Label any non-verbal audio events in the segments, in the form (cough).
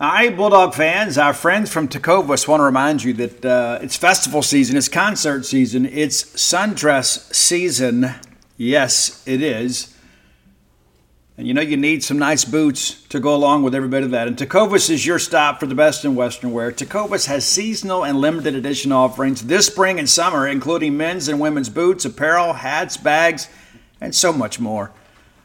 All right, Bulldog fans, our friends from Tecovas want to remind you that uh, it's festival season, it's concert season, it's sundress season. Yes, it is. And you know you need some nice boots to go along with every bit of that. And Tecovas is your stop for the best in Western wear. Tecovas has seasonal and limited edition offerings this spring and summer, including men's and women's boots, apparel, hats, bags, and so much more.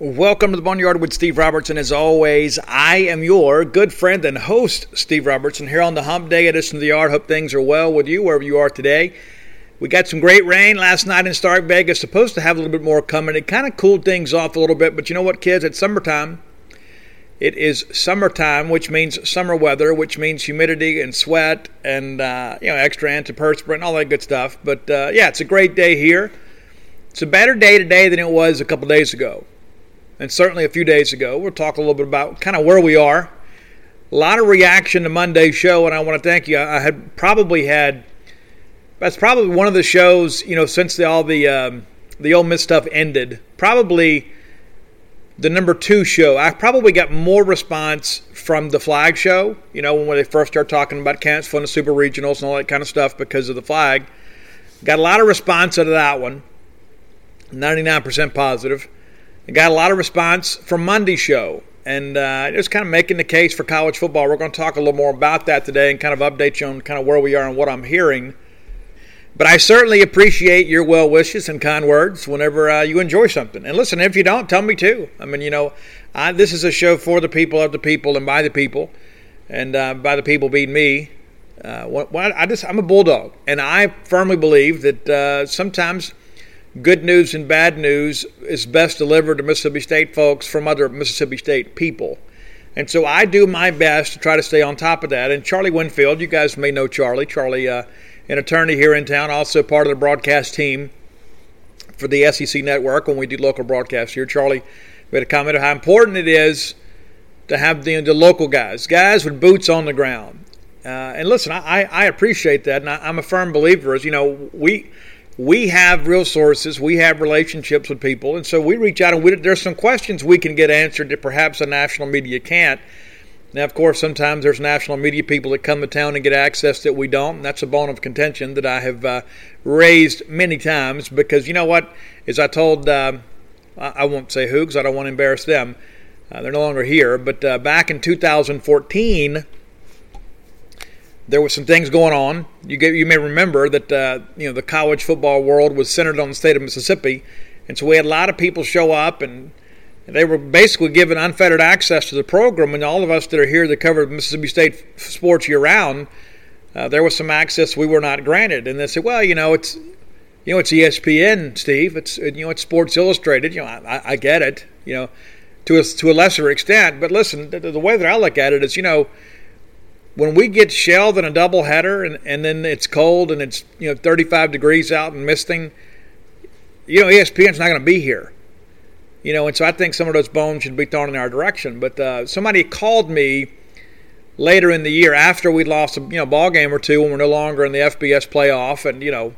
Welcome to the Boneyard with Steve Robertson. As always, I am your good friend and host, Steve Robertson, here on the Hump Day edition of the Yard. Hope things are well with you wherever you are today. We got some great rain last night in Stark Vegas. Supposed to have a little bit more coming. It kind of cooled things off a little bit, but you know what, kids? It's summertime. It is summertime, which means summer weather, which means humidity and sweat and uh, you know extra antiperspirant all that good stuff. But uh, yeah, it's a great day here. It's a better day today than it was a couple days ago and certainly a few days ago. We'll talk a little bit about kind of where we are. A lot of reaction to Monday's show, and I want to thank you. I had probably had that's probably one of the shows you know since the, all the um, the Ole Miss stuff ended. Probably the number two show. I probably got more response from the flag show. You know when they first started talking about Kansas fun the super regionals and all that kind of stuff because of the flag. Got a lot of response out of that one. 99% positive. I got a lot of response from Monday show, and uh, just kind of making the case for college football. We're going to talk a little more about that today and kind of update you on kind of where we are and what I'm hearing. But I certainly appreciate your well wishes and kind words whenever uh, you enjoy something. And listen, if you don't, tell me too. I mean, you know, I, this is a show for the people, of the people, and by the people, and uh, by the people being me. Uh, what, I just I'm a bulldog, and I firmly believe that uh, sometimes good news and bad news is best delivered to Mississippi State folks from other Mississippi State people. And so I do my best to try to stay on top of that. And Charlie Winfield, you guys may know Charlie. Charlie, uh, an attorney here in town, also part of the broadcast team for the SEC network when we do local broadcasts here. Charlie made a comment of how important it is to have the, the local guys, guys with boots on the ground. Uh, and listen, I, I appreciate that, and I, I'm a firm believer. As you know, we we have real sources, we have relationships with people, and so we reach out and we, there's some questions we can get answered that perhaps the national media can't. Now, of course, sometimes there's national media people that come to town and get access that we don't, and that's a bone of contention that I have uh, raised many times because you know what? As I told, uh, I won't say who because I don't want to embarrass them. Uh, they're no longer here, but uh, back in 2014 there were some things going on. You get, you may remember that uh, you know the college football world was centered on the state of Mississippi, and so we had a lot of people show up, and they were basically given unfettered access to the program. And all of us that are here that cover Mississippi State sports year round, uh, there was some access we were not granted. And they said, well, you know, it's you know it's ESPN, Steve. It's you know it's Sports Illustrated. You know, I, I get it. You know, to a, to a lesser extent. But listen, the, the way that I look at it is, you know when we get shelled in a doubleheader and, and then it's cold and it's you know 35 degrees out and misting, you know ESPN's not going to be here. You know, and so I think some of those bones should be thrown in our direction. But uh, somebody called me later in the year after we lost a you know ball game or two when we're no longer in the FBS playoff, and you know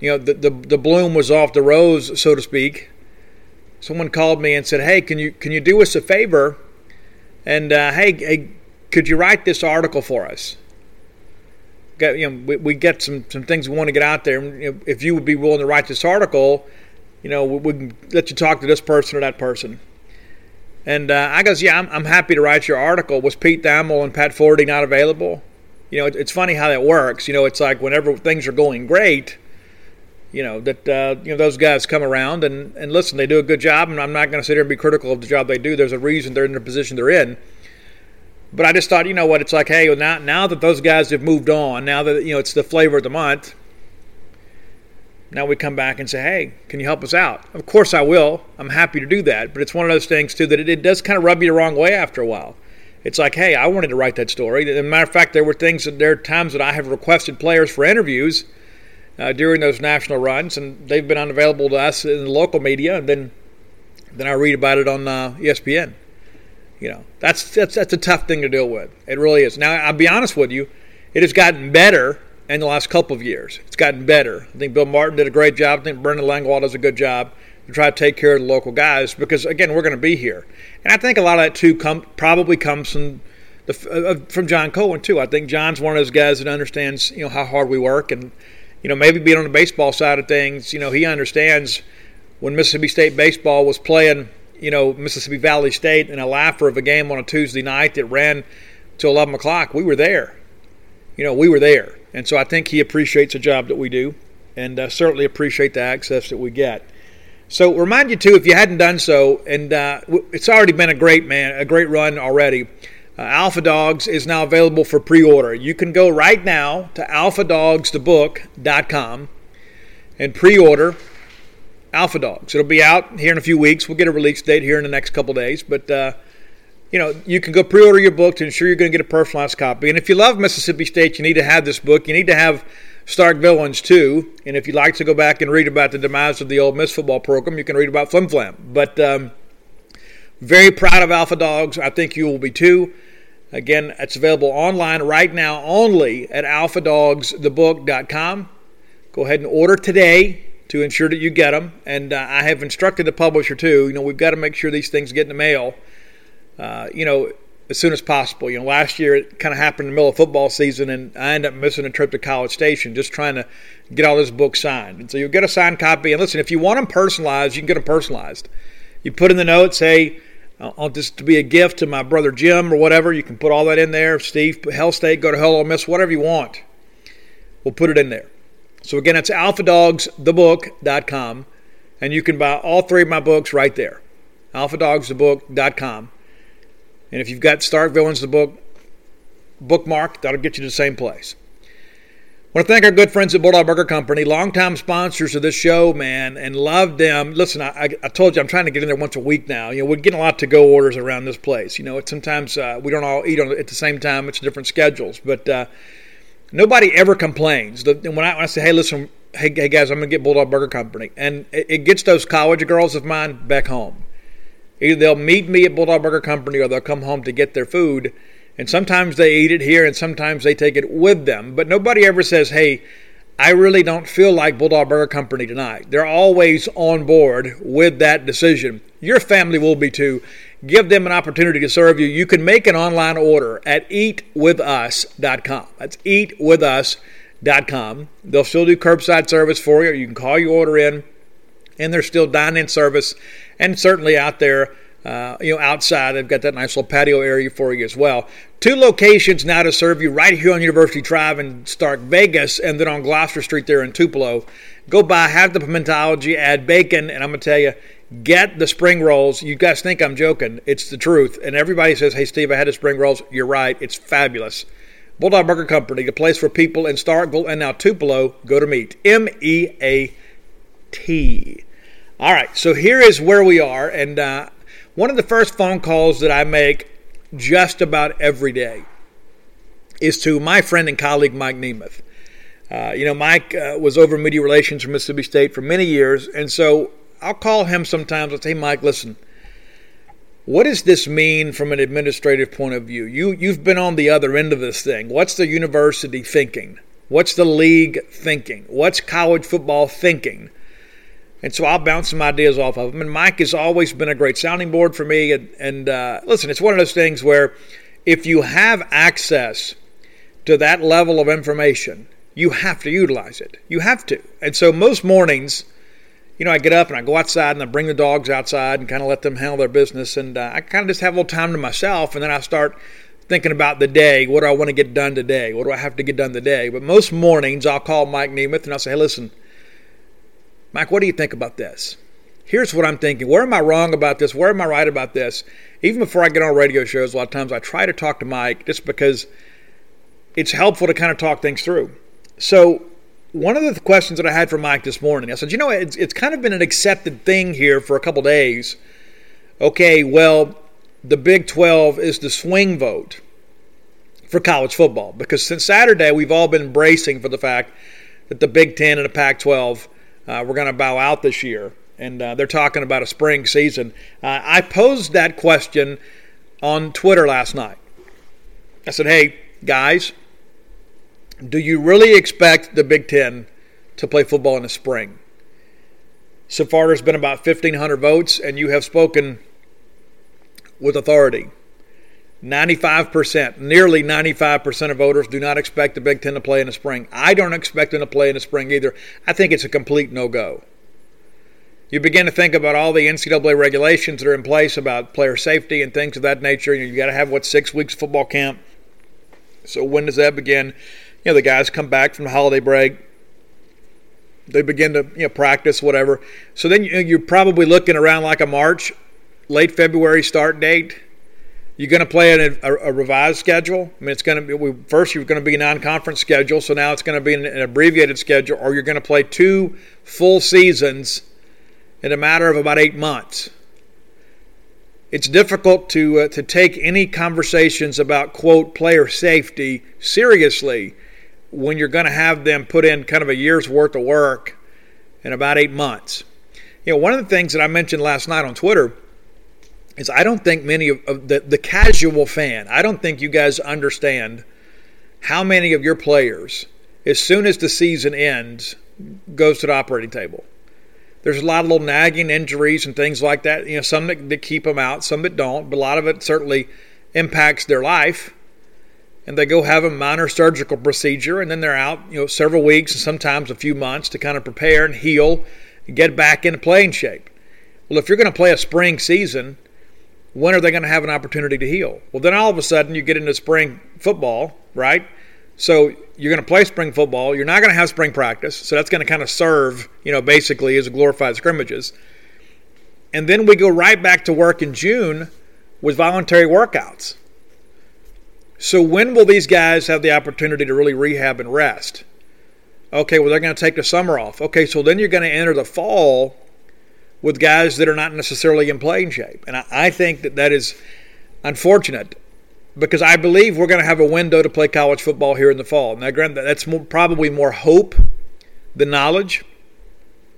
you know, the, the, the bloom was off the rose, so to speak. Someone called me and said, "Hey, can you can you do us a favor? And uh, hey, hey, could you write this article for us?" You know, we, we get some some things we want to get out there. If you would be willing to write this article, you know, we, we can let you talk to this person or that person. And uh, I goes, yeah, I'm, I'm happy to write your article. Was Pete Thamel and Pat Flaherty not available? You know, it, it's funny how that works. You know, it's like whenever things are going great, you know that uh, you know those guys come around and, and listen, they do a good job, and I'm not going to sit here and be critical of the job they do. There's a reason they're in the position they're in. But I just thought, you know what, it's like, hey, now now that those guys have moved on, now that you know it's the flavor of the month, now we come back and say, hey, can you help us out? Of course I will. I'm happy to do that. But it's one of those things, too, that it, it does kind of rub you the wrong way after a while. It's like, hey, I wanted to write that story. As a matter of fact, there were things, that, there are times that I have requested players for interviews uh, during those national runs, and they've been unavailable to us in the local media, and then then I read about it on uh, ESPN. You know, that's, that's that's a tough thing to deal with. It really is. Now, I'll be honest with you, it has gotten better in the last couple of years. It's gotten better. I think Bill Martin did a great job. I think Brendan Langwald does a good job to try to take care of the local guys because, again, we're going to be here. And I think a lot of that, too, come, probably comes from the, uh, uh, from John Cohen, too. I think John's one of those guys that understands, you know, how hard we work. And, you know, maybe being on the baseball side of things, you know, he understands when Mississippi State baseball was playing, you know, Mississippi Valley State in a laugher of a game on a Tuesday night that ran till 11 o'clock. We were there. You know, we were there. And so I think he appreciates the job that we do and uh, certainly appreciate the access that we get. So remind you too, if you hadn't done so, and uh, it's already been a great man, a great run already. Uh, Alpha Dogs is now available for pre-order. You can go right now to alphadogsthebook.com and pre-order Alpha Dogs. It'll be out here in a few weeks. We'll get a release date here in the next couple days, but uh, you know, you can go pre-order your book to ensure you're going to get a personalized copy. And if you love Mississippi State, you need to have this book. You need to have Stark Villains too. And if you'd like to go back and read about the demise of the Ole Miss football program, you can read about Flim Flam. But um, very proud of Alpha Dogs. I think you will be too. Again, it's available online right now only at alphadogsthebook.com. Go ahead and order today to ensure that you get them. And uh, I have instructed the publisher too. You know, we've got to make sure these things get in the mail uh, you know, as soon as possible. You know, last year it kind of happened in the middle of football season, and I ended up missing a trip to College Station just trying to get all this book signed. And so you'll get a signed copy. And listen, if you want them personalized, you can get them personalized. You put in the notes, hey, I want this to be a gift to my brother Jim or whatever. You can put all that in there. Steve, Hell State, go to Hello Miss, whatever you want. We'll put it in there. So again, it's alphadogsthebook.com, and you can buy all three of my books right there. alphadogsthebook.com. And if you've got Stark Villains, the book, bookmark, that'll get you to the same place. I want to thank our good friends at Bulldog Burger Company, longtime sponsors of this show, man, and love them. Listen, I, I, told you I'm trying to get in there once a week now. You know, we're getting a lot to go orders around this place. You know, sometimes uh, we don't all eat on, at the same time. It's different schedules, but uh, nobody ever complains. The, when, I, when I say, "Hey, listen, hey, hey guys, I'm going to get Bulldog Burger Company," and it, it gets those college girls of mine back home. Either they'll meet me at Bulldog Burger Company or they'll come home to get their food. And sometimes they eat it here and sometimes they take it with them. But nobody ever says, hey, I really don't feel like Bulldog Burger Company tonight. They're always on board with that decision. Your family will be too. Give them an opportunity to serve you. You can make an online order at eatwithus.com. That's eatwithus.com. They'll still do curbside service for you. You can call your order in, and there's still dine in service and certainly out there, uh, you know, outside, they've got that nice little patio area for you as well. Two locations now to serve you right here on University Drive in Stark Vegas, and then on Gloster Street there in Tupelo. Go by, have the pimentology, add bacon, and I'm gonna tell you, get the spring rolls. You guys think I'm joking? It's the truth. And everybody says, "Hey, Steve, I had the spring rolls." You're right. It's fabulous. Bulldog Burger Company, the place for people in Starkville and now Tupelo go to meet. M E A T. All right, so here is where we are, and uh, one of the first phone calls that I make just about every day is to my friend and colleague Mike Nemeth. Uh, you know, Mike uh, was over media relations for Mississippi State for many years, and so I'll call him sometimes. I'll say, Mike, listen, what does this mean from an administrative point of view? You you've been on the other end of this thing. What's the university thinking? What's the league thinking? What's college football thinking? And so I'll bounce some ideas off of him. And Mike has always been a great sounding board for me. And, and uh, listen, it's one of those things where if you have access to that level of information, you have to utilize it. You have to. And so most mornings, you know, I get up and I go outside and I bring the dogs outside and kind of let them handle their business. And uh, I kind of just have a little time to myself. And then I start thinking about the day. What do I want to get done today? What do I have to get done today? But most mornings, I'll call Mike Nemeth and I'll say, hey, listen, Mike, what do you think about this? Here's what I'm thinking. Where am I wrong about this? Where am I right about this? Even before I get on radio shows, a lot of times I try to talk to Mike just because it's helpful to kind of talk things through. So, one of the questions that I had for Mike this morning, I said, you know, it's, it's kind of been an accepted thing here for a couple days. Okay, well, the Big 12 is the swing vote for college football because since Saturday, we've all been bracing for the fact that the Big 10 and the Pac 12 uh, we're going to bow out this year. And uh, they're talking about a spring season. Uh, I posed that question on Twitter last night. I said, hey, guys, do you really expect the Big Ten to play football in the spring? So far, there's been about 1,500 votes, and you have spoken with authority. 95%, nearly 95% of voters do not expect the Big Ten to play in the spring. I don't expect them to play in the spring either. I think it's a complete no go. You begin to think about all the NCAA regulations that are in place about player safety and things of that nature. You, know, you got to have, what, six weeks of football camp. So when does that begin? You know, the guys come back from the holiday break. They begin to you know, practice, whatever. So then you're probably looking around like a March, late February start date you're going to play a, a, a, revised schedule. I mean, it's going to be we, first you're going to be a non-conference schedule, so now it's going to be an, an abbreviated schedule, or you're going to play two full seasons in a matter of about eight months. It's difficult to uh, to take any conversations about quote player safety seriously when you're going to have them put in kind of a year's worth of work in about eight months. You know, one of the things that I mentioned last night on Twitter is I don't think many of, of the, the casual fan, I don't think you guys understand how many of your players, as soon as the season ends, goes to the operating table. There's a lot of little nagging injuries and things like that. You know, some that, that keep them out, some that don't, but a lot of it certainly impacts their life. And they go have a minor surgical procedure, and then they're out, you know, several weeks and sometimes a few months to kind of prepare and heal and get back into playing shape. Well, if you're going to play a spring season, when are they going to have an opportunity to heal? Well, then all of a sudden you get into spring football, right? So you're going to play spring football. You're not going to have spring practice. So that's going to kind of serve, you know, basically as glorified scrimmages. And then we go right back to work in June with voluntary workouts. So when will these guys have the opportunity to really rehab and rest? Okay, well, they're going to take the summer off. Okay, so then you're going to enter the fall with guys that are not necessarily in playing shape. And I, I think that that is unfortunate because I believe we're going to have a window to play college football here in the fall. Now, granted, that's more, probably more hope than knowledge,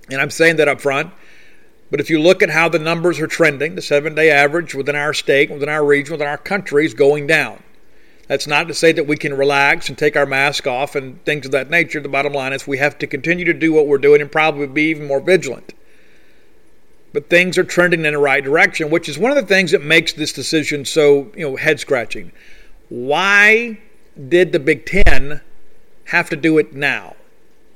and I'm saying that up front. But if you look at how the numbers are trending, the seven day average within our state, within our region, within our country is going down. That's not to say that we can relax and take our mask off and things of that nature. The bottom line is we have to continue to do what we're doing and probably be even more vigilant but things are trending in the right direction, which is one of the things that makes this decision so you know head scratching. Why did the Big Ten have to do it now?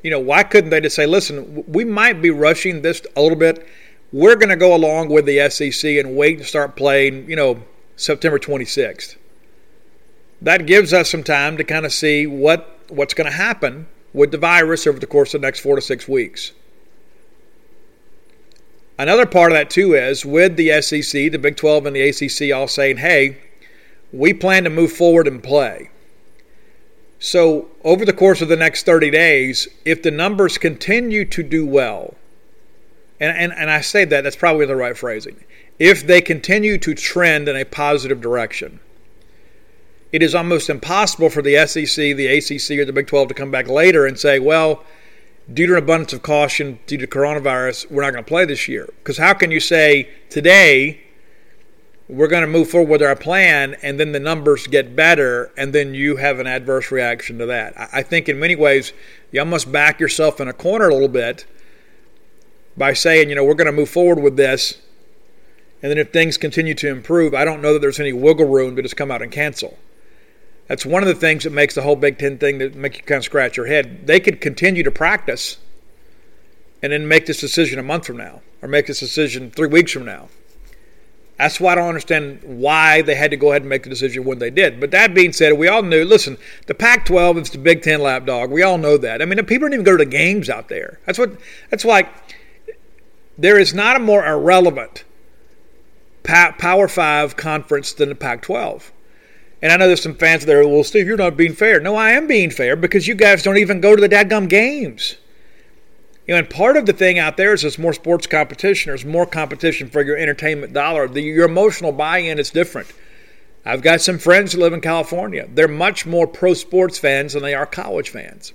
You know, why couldn't they just say, listen, we might be rushing this a little bit. We're going to go along with the SEC and wait to start playing, you know, September 26th. That gives us some time to kind of see what what's going to happen with the virus over the course of the next four to six weeks. Another part of that, too, is with the SEC, the Big 12, and the ACC all saying, hey, we plan to move forward and play. So, over the course of the next 30 days, if the numbers continue to do well, and, and, and I say that, that's probably the right phrasing, if they continue to trend in a positive direction, it is almost impossible for the SEC, the ACC, or the Big 12 to come back later and say, well, due to an abundance of caution due to coronavirus, we're not going to play this year. Because how can you say today we're going to move forward with our plan, and then the numbers get better, and then you have an adverse reaction to that. I think in many ways, you almost back yourself in a corner a little bit by saying, you know, we're going to move forward with this, and then if things continue to improve, I don't know that there's any wiggle room to just come out and cancel. That's one of the things that makes the whole Big Ten thing that make you kind of scratch your head. They could continue to practice and then make this decision a month from now, or make this decision three weeks from now. That's why I don't understand why they had to go ahead and make the decision when they did. But that being said, we all knew. Listen, the Pac-12 is the Big Ten lapdog. We all know that. I mean, people don't even go to the games out there. That's what. That's why there is not a more irrelevant Power Five conference than the Pac-12. And I know there's some fans there. Well, Steve, you're not being fair. No, I am being fair because you guys don't even go to the dadgum games. You know, and part of the thing out there is there's more sports competition. There's more competition for your entertainment dollar. The, your emotional buy-in is different. I've got some friends who live in California. They're much more pro sports fans than they are college fans.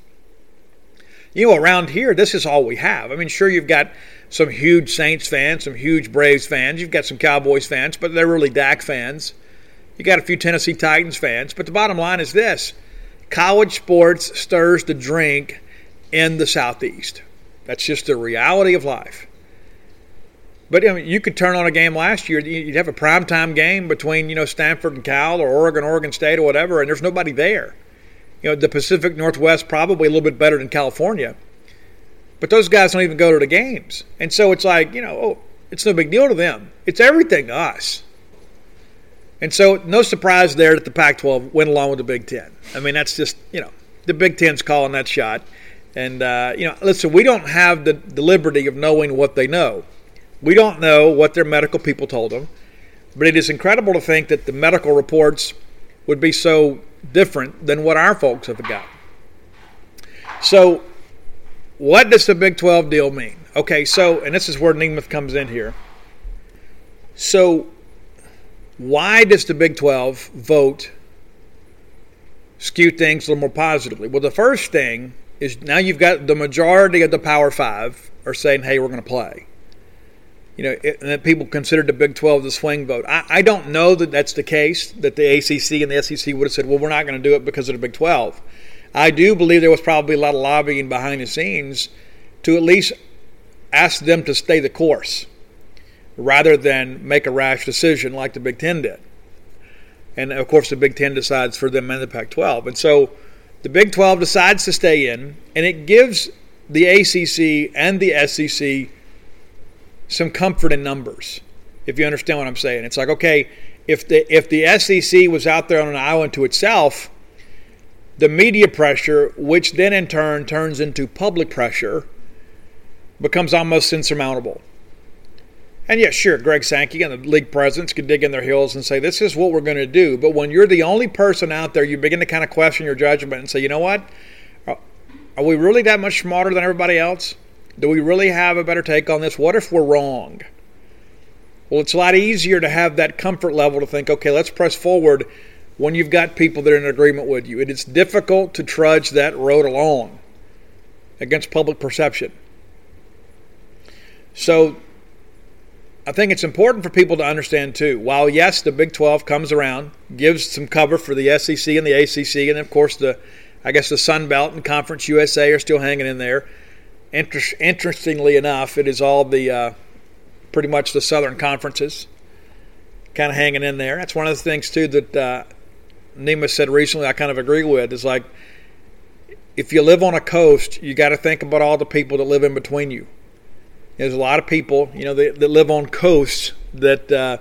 You know, around here, this is all we have. I mean, sure, you've got some huge Saints fans, some huge Braves fans. You've got some Cowboys fans, but they're really Dak fans. You got a few Tennessee Titans fans. But the bottom line is this college sports stirs the drink in the Southeast. That's just the reality of life. But I mean, you could turn on a game last year. You'd have a primetime game between you know Stanford and Cal or Oregon, Oregon State or whatever, and there's nobody there. You know, the Pacific Northwest probably a little bit better than California, but those guys don't even go to the games, and so it's like you know, oh, it's no big deal to them. It's everything to us. And so, no surprise there that the Pac-12 went along with the Big Ten. I mean, that's just you know, the Big Ten's calling that shot. And, uh, you know, listen, we don't have the, the liberty of knowing what they know. We don't know what their medical people told them. But it is incredible to think that the medical reports would be so different than what our folks have got. So, what does the Big 12 deal mean? Okay, so, and this is where Nemeth comes in here. So, why does the Big 12 vote skew things a little more positively? Well, the first thing is now you've got the majority of the Power Five are saying, "Hey, we're going to play." You know, it, and that people considered the Big 12 the swing vote. I, I, don't know that that's the case. That the ACC and the SEC would have said, "Well, we're not going to do it because of the Big 12." I do believe there was probably a lot of lobbying behind the scenes to at least ask them to stay the course, rather than make a rash decision like the Big Ten did. And of course, the Big Ten decides for them and the Pac-12, and so the Big 12 decides to stay in, and it gives the ACC and the SEC some comfort in numbers. If you understand what I'm saying, it's like okay, if the if the SEC was out there on an island to itself, the media pressure, which then in turn turns into public pressure, becomes almost insurmountable. And yeah, sure, Greg Sankey and the league presidents could dig in their heels and say, this is what we're going to do. But when you're the only person out there, you begin to kind of question your judgment and say, you know what? Are we really that much smarter than everybody else? Do we really have a better take on this? What if we're wrong? Well, it's a lot easier to have that comfort level to think, okay, let's press forward when you've got people that are in agreement with you. It is difficult to trudge that road along against public perception. So I think it's important for people to understand too. While yes, the Big 12 comes around, gives some cover for the SEC and the ACC, and of course the, I guess the Sun Belt and Conference USA are still hanging in there. Inter- interestingly enough, it is all the uh, pretty much the Southern conferences kind of hanging in there. That's one of the things too that uh, Nemeth said recently. I kind of agree with is like if you live on a coast, you got to think about all the people that live in between you there's a lot of people, you know, that, that live on coasts that uh,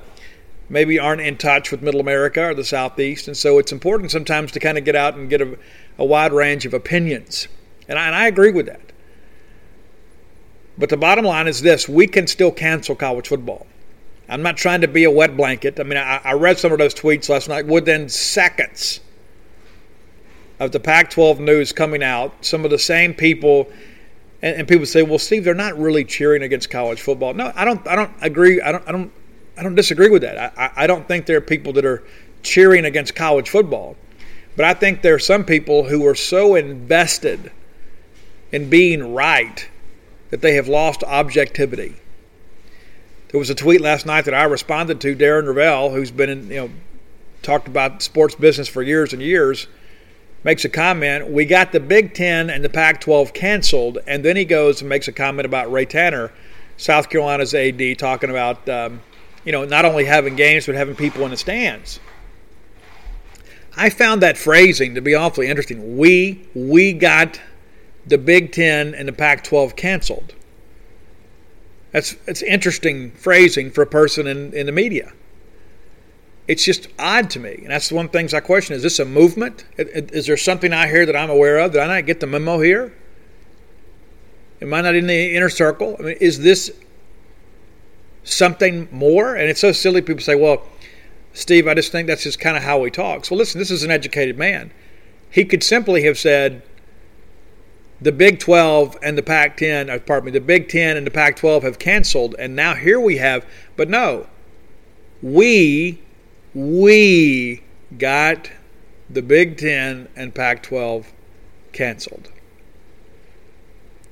maybe aren't in touch with Middle America or the Southeast, and so it's important sometimes to kind of get out and get a, a wide range of opinions, and I, and I agree with that. But the bottom line is this: we can still cancel college football. I'm not trying to be a wet blanket. I mean, I, I read some of those tweets last night. Within seconds of the Pac-12 news coming out, some of the same people and, and, people say, "Well, Steve, they're not really cheering against college football." No, I don't. I don't agree. I don't. I don't. I don't disagree with that. I, I don't think there are people that are cheering against college football, but I think there are some people who are so invested in being right that they have lost objectivity. There was a tweet last night that I responded to, Darren Rovell, who's been in, you know, talked about sports business for years and years, makes a comment. We got the Big Ten and the Pac 12 canceled. And then he goes and makes a comment about Ray Tanner, South Carolina's AD, talking about, um, you know, not only having games, but having people in the stands. I found that phrasing to be awfully interesting. We we got the Big Ten and the Pac-12 canceled. That's that's interesting phrasing for a person in, in the media. It's just odd to me, and that's one of the things I question: Is this a movement? Is there something I hear that I'm aware of? Did I not get the memo here? Am I not in the inner circle? I mean, is this something more? And it's so silly. People say, "Well." Steve, I just think that's just kind of how he talks. Well, listen, this is an educated man. He could simply have said the Big 12 and the Pac 10, uh, pardon me, the Big 10 and the Pac 12 have canceled, and now here we have, but no, we, we got the Big 10 and Pac 12 canceled.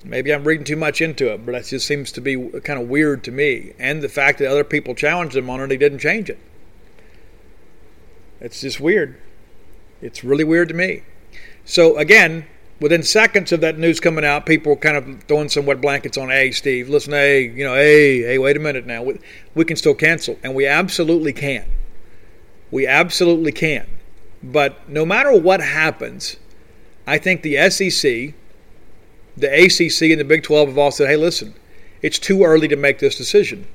Maybe I'm reading too much into it, but that just seems to be kind of weird to me. And the fact that other people challenged him on it, and he didn't change it. It's just weird. It's really weird to me. So again, within seconds of that news coming out, people were kind of throwing some wet blankets on. Hey, Steve, listen, hey, you know, hey, hey, wait a minute now. We, we can still cancel, and we absolutely can. We absolutely can. But no matter what happens, I think the SEC, the ACC, and the Big 12 have all said, hey, listen, it's too early to make this decision.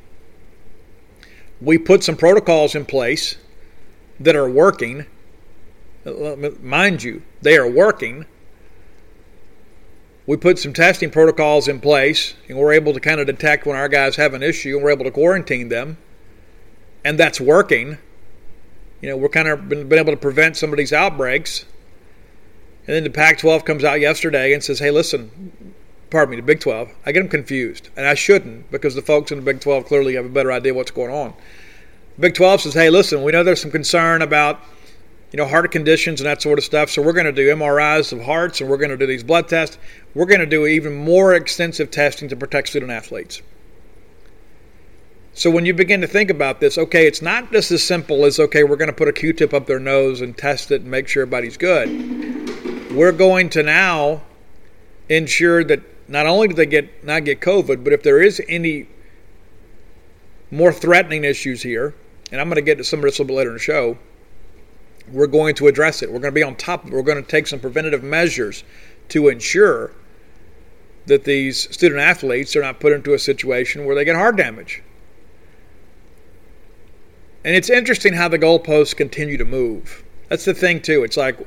We put some protocols in place that are working. Mind you, they are working. We put some testing protocols in place, and we're able to kind of detect when our guys have an issue, and we're able to quarantine them, and that's working. You know, we're kind of been, been able to prevent some of these outbreaks. And then the Pac 12 comes out yesterday and says, hey, listen, pardon me, the Big 12. I get them confused, and I shouldn't because the folks in the Big 12 clearly have a better idea what's going on. Big 12 says, hey, listen, we know there's some concern about you know heart conditions and that sort of stuff, so we're going to do MRIs of hearts and we're going to do these blood tests. We're going to do even more extensive testing to protect student athletes. So when you begin to think about this, okay, it's not just as simple as okay, we're going to put a Q-tip up their nose and test it and make sure everybody's good. We're going to now ensure that not only do they get not get COVID, but if there is any more threatening issues here, and I'm going to get to some of this a little bit later in the show, we're going to address it. We're going to be on top of it. We're going to take some preventative measures to ensure that these student athletes are not put into a situation where they get heart damage. And it's interesting how the goalposts continue to move. That's the thing, too. It's like,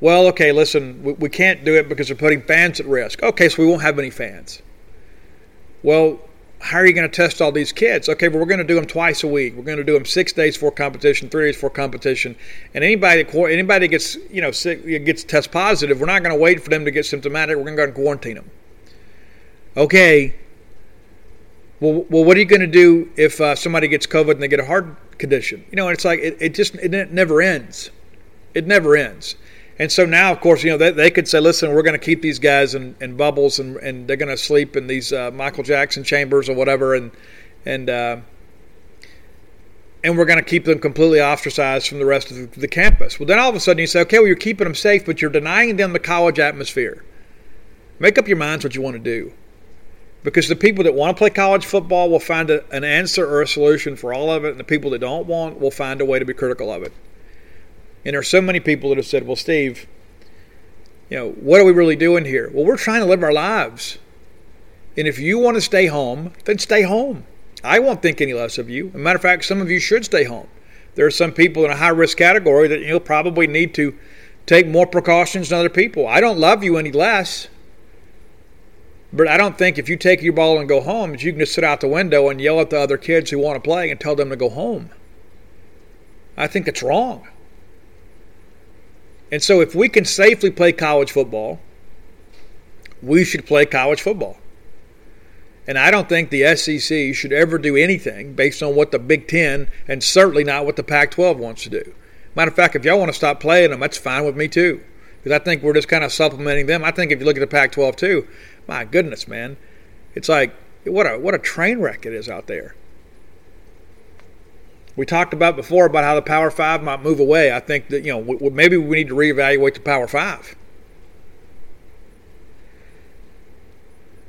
well, okay, listen, we, we can't do it because we're putting fans at risk. Okay, so we won't have any fans. Well, how are you going to test all these kids? Okay, but we're going to do them twice a week. We're going to do them six days for competition, three days for competition. And anybody anybody gets you know sick, gets test positive, we're not going to wait for them to get symptomatic. We're going to go and quarantine them. Okay. Well, well, what are you going to do if uh, somebody gets COVID and they get a heart condition? You know, it's like it, it just it never ends. It never ends. And so now, of course, you know, they, they could say, listen, we're going to keep these guys in, in bubbles and, and they're going to sleep in these uh, Michael Jackson chambers or whatever. And, and, uh, and we're going to keep them completely ostracized from the rest of the, the campus. Well, then all of a sudden you say, okay, well, you're keeping them safe, but you're denying them the college atmosphere. Make up your minds what you want to do. Because the people that want to play college football will find a, an answer or a solution for all of it, and the people that don't want will find a way to be critical of it. And there are so many people that have said, well, Steve, you know, what are we really doing here? Well, we're trying to live our lives. And if you want to stay home, then stay home. I won't think any less of you. As a matter of fact, some of you should stay home. There are some people in a high risk category that you'll probably need to take more precautions than other people. I don't love you any less. But I don't think if you take your ball and go home, you can just sit out the window and yell at the other kids who want to play and tell them to go home. I think it's wrong. And so, if we can safely play college football, we should play college football. And I don't think the SEC should ever do anything based on what the Big Ten and certainly not what the Pac 12 wants to do. Matter of fact, if y'all want to stop playing them, that's fine with me too. Because I think we're just kind of supplementing them. I think if you look at the Pac 12 too, my goodness, man, it's like what a what a train wreck it is out there. We talked about before about how the Power Five might move away. I think that you know maybe we need to reevaluate the Power Five.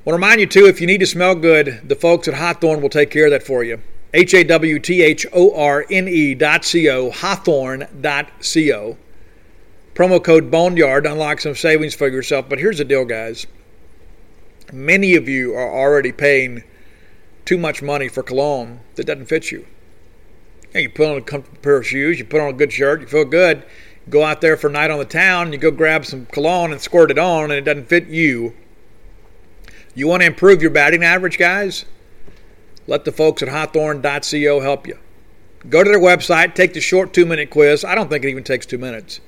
I want to remind you too, if you need to smell good, the folks at Hawthorne will take care of that for you. H A W T H O R N E dot C O, Hawthorne dot C O. Promo code Boneyard unlock some savings for yourself. But here's the deal, guys. Many of you are already paying too much money for cologne that doesn't fit you. you put on a comfortable pair of shoes, you put on a good shirt, you feel good. go out there for a night on the town, you go grab some cologne and squirt it on, and it doesn't fit you. You want to improve your batting average, guys? Let the folks at hawthorne.co help you. Go to their website, take the short two minute quiz. I don't think it even takes two minutes.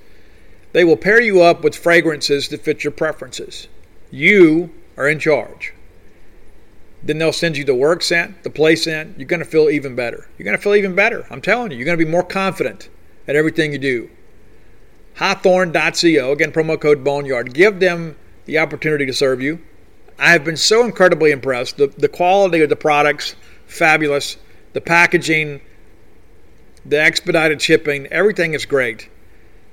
They will pair you up with fragrances that fit your preferences. You are in charge. Then they'll send you the work scent, the play scent. You're going to feel even better. You're going to feel even better. I'm telling you, you're going to be more confident at everything you do. Hawthorne.co, again, promo code Boneyard. Give them the opportunity to serve you. I have been so incredibly impressed. The, the quality of the products, fabulous. The packaging, the expedited shipping, everything is great.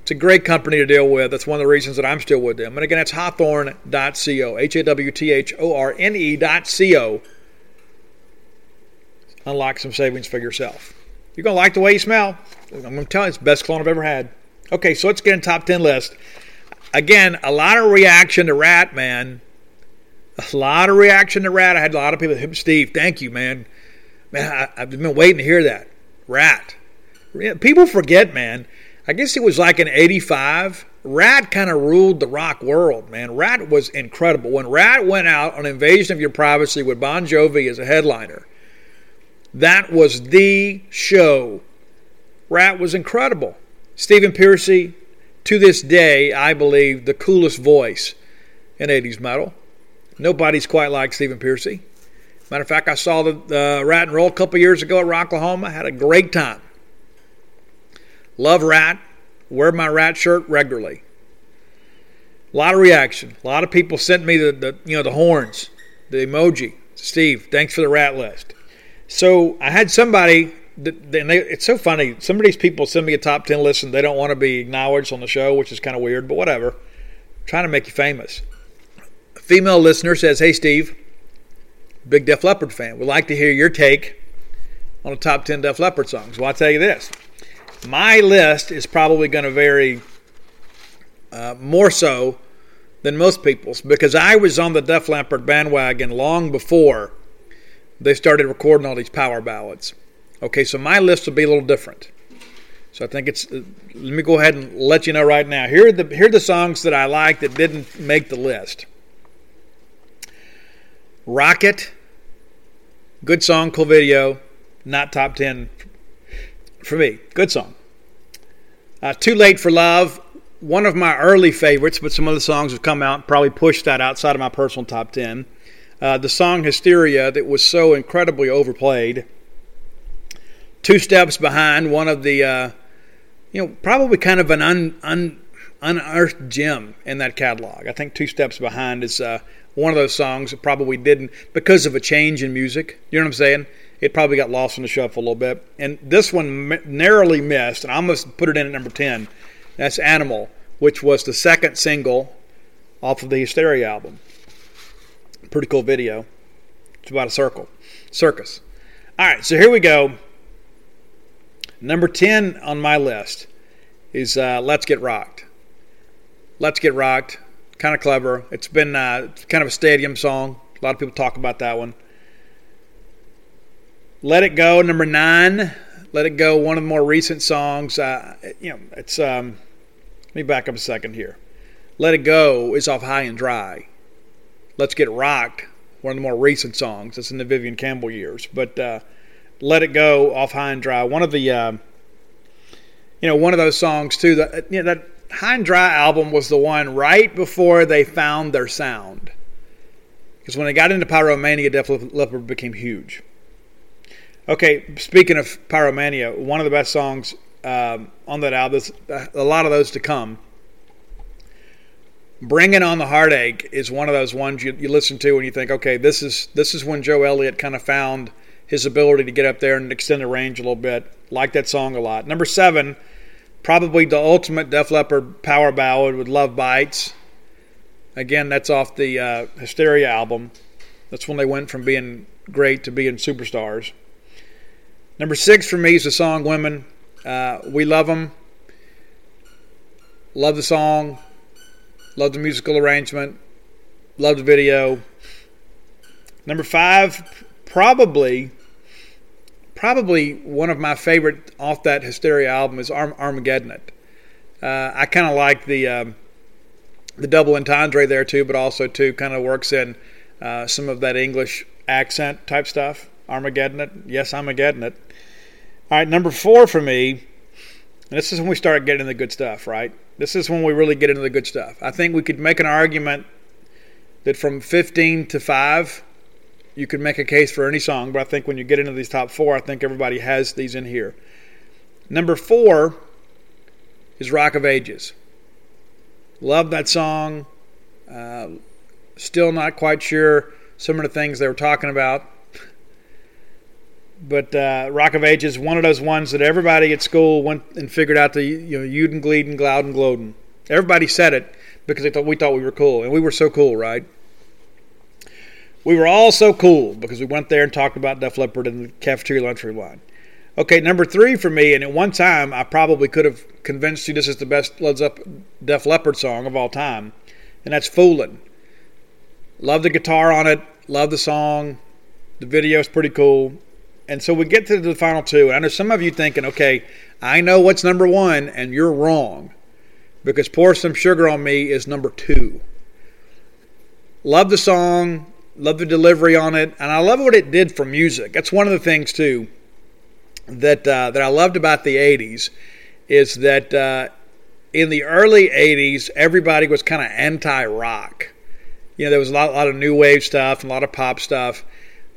It's a great company to deal with. That's one of the reasons that I'm still with them. And again, it's hawthorne.co, H A W T H O R N E.co. Unlock some savings for yourself. You're going to like the way you smell. I'm going to tell you, it's the best clone I've ever had. Okay, so let's get in top 10 list. Again, a lot of reaction to Ratt, man. A lot of reaction to Ratt. I had a lot of people, Steve, thank you, man. Man, I, have been waiting to hear that. Ratt. People forget, man I guess it was like in 85. Ratt kind of ruled the rock world, man. Ratt was incredible. When Ratt went out on Invasion of Your Privacy with Bon Jovi as a headliner, that was the show. Ratt was incredible. Stephen Pearcy, to this day, I believe, the coolest voice in 80s metal. Nobody's quite like Stephen Pearcy. Matter of fact, I saw the uh, Rat and Roll a couple years ago at Rocklahoma. Had a great time. Love Ratt. Wear my Ratt shirt regularly. A lot of reaction. A lot of people sent me the, the you know the horns, the emoji. Steve, thanks for the Ratt list. So I had somebody. And they, it's so funny. Some of these people send me a top ten list and they don't want to be acknowledged on the show, which is kind of weird. But whatever. I'm trying to make you famous. A female listener says, "Hey Steve, big Def Leppard fan. Would like to hear your take on the top ten Def Leppard songs." Well, I'll tell you this. My list is probably going to vary uh, more so than most people's because I was on the Def Leppard bandwagon long before they started recording all these power ballads. Okay, so my list will be a little different. So I think it's. Uh, let me go ahead and let you know right now. Here are the here are the songs that I like that didn't make the list. Rocket, good song, cool video, not top ten for me. Good song. Uh, Too Late for Love, one of my early favorites, but some other songs have come out probably pushed that outside of my personal top 10. Uh, the song Hysteria that was so incredibly overplayed. Two Steps Behind, one of the, uh, you know, probably kind of an un, un, unearthed gem in that catalog. I think Two Steps Behind is uh, one of those songs that probably didn't, because of a change in music, you know what I'm saying? It probably got lost in the shuffle a little bit. And this one narrowly missed, and I almost put it in at number 10. That's Animal, which was the second single off of the Hysteria album. Pretty cool video. It's about a circle, circus. All right, so here we go. Number 10 on my list is uh, Let's Get Rocked. Let's Get Rocked. Kind of clever. It's been uh, kind of a stadium song. A lot of people talk about that one. Let It Go, number nine. Let It Go, one of the more recent songs. Uh, you know, it's. Um, let me back up a second here. Let It Go is off High and Dry. Let's Get Rocked, one of the more recent songs. It's in the Vivian Campbell years. But uh, Let It Go off High and Dry, one of the. Uh, you know, one of those songs too. That you know, that High and Dry album was the one right before they found their sound. Because when they got into Pyromania, Def Leppard became huge. Okay, speaking of Pyromania, one of the best songs um, on that album, a lot of those to come. Bringing on the Heartache is one of those ones you, you listen to and you think, okay, this is this is when Joe Elliott kind of found his ability to get up there and extend the range a little bit. Like that song a lot. Number seven, probably the ultimate Def Leppard power ballad with Love Bites. Again, that's off the uh, Hysteria album. That's when they went from being great to being superstars. Number six for me is the song Women. Uh, we love them. Love the song. Love the musical arrangement. Love the video. Number five, probably, probably one of my favorite off that Hysteria album is Arm- Armageddon. Uh, I kind of like the um, the double entendre there too, but also too kind of works in uh, some of that English accent type stuff. Armageddon it. Yes, Armageddon it. All right, number four for me, this is when we start getting the good stuff, right? This is when we really get into the good stuff. I think we could make an argument that from 15 to 5, you could make a case for any song, but I think when you get into these top four, I think everybody has these in here. Number four is Rock of Ages. Love that song. Uh, still not quite sure some of the things they were talking about. But uh, Rock of Ages, one of those ones that everybody at school went and figured out the you know Uden, Gleeden, Glouden, Gloden. Everybody said it because they thought we thought we were cool, and we were so cool, right? We were all so cool because we went there and talked about Def Leppard in the cafeteria lunchroom line. Okay, number three for me, and at one time I probably could have convinced you this is the best Led Zeppelin, Def Leppard song of all time, and that's "Foolin'." Love the guitar on it. Love the song. The video is pretty cool. And so we get to the final two. And I know some of you thinking, okay, I know what's number one, and you're wrong. Because Pour Some Sugar on Me is number two. Love the song. Love the delivery on it. And I love what it did for music. That's one of the things, too, that, uh, that I loved about the 80s is that uh, in the early 80s, everybody was kind of anti rock you know, there was a lot, a lot of new wave stuff and a lot of pop stuff.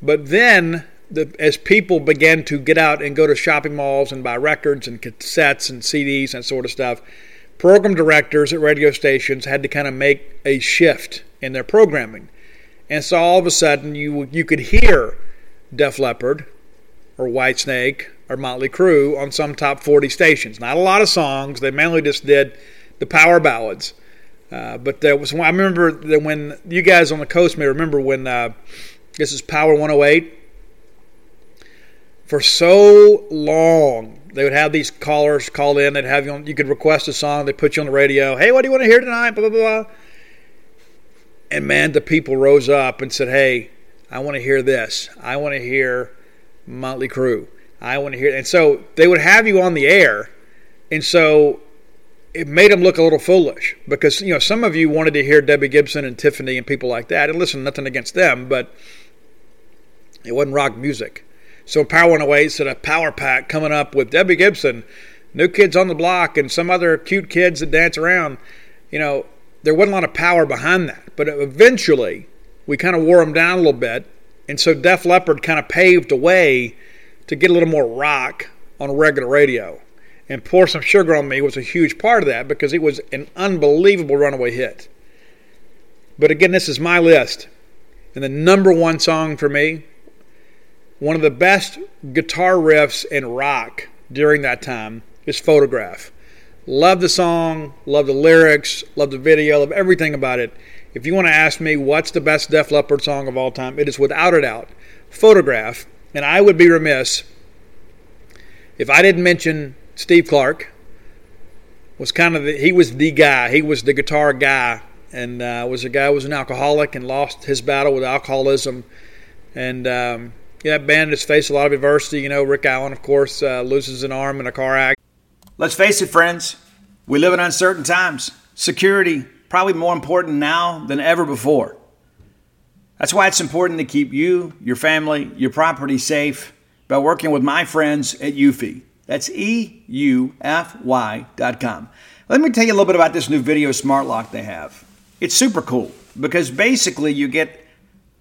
But then, the, as people began to get out and go to shopping malls and buy records and cassettes and CDs and sort of stuff, program directors at radio stations had to kind of make a shift in their programming. And so all of a sudden, you you could hear Def Leppard or Whitesnake or Motley Crue on some top 40 stations. Not a lot of songs. They mainly just did the power ballads. Uh, but there was I remember that when you guys on the coast may remember when uh, this is Power 108. For so long, they would have these callers call in. They'd have you on. You could request a song. They put you on the radio. Hey, what do you want to hear tonight? Blah blah blah. And man, the people rose up and said, "Hey, I want to hear this. I want to hear Motley Crue. I want to hear." And so they would have you on the air. And so it made them look a little foolish because you know some of you wanted to hear Debbie Gibson and Tiffany and people like that. And listen, nothing against them, but it wasn't rock music. So Power 108 said a power pack coming up with Debbie Gibson, New Kids on the Block, and some other cute kids that dance around. You know, there wasn't a lot of power behind that, but eventually we kind of wore them down a little bit, and so Def Leppard kind of paved the way to get a little more rock on a regular radio and Pour Some Sugar on Me was a huge part of that because it was an unbelievable runaway hit. But again, this is my list. And the number one song for me, one of the best guitar riffs in rock during that time, is Photograph. Love the song, love the lyrics, love the video, love everything about it. If you want to ask me what's the best Def Leppard song of all time, it is without a doubt Photograph. And I would be remiss if I didn't mention Steve Clark was kind of the, he was the guy. He was the guitar guy, and uh, was a guy who was an alcoholic and lost his battle with alcoholism. And um, yeah, that band has faced a lot of adversity. You know, Rick Allen, of course, uh, loses an arm in a car accident. Let's face it, friends. We live in uncertain times. Security probably more important now than ever before. That's why it's important to keep you, your family, your property safe by working with my friends at Eufy. That's E-U-F-Y dot com. Let me tell you a little bit about this new video smart lock they have. It's super cool because basically you get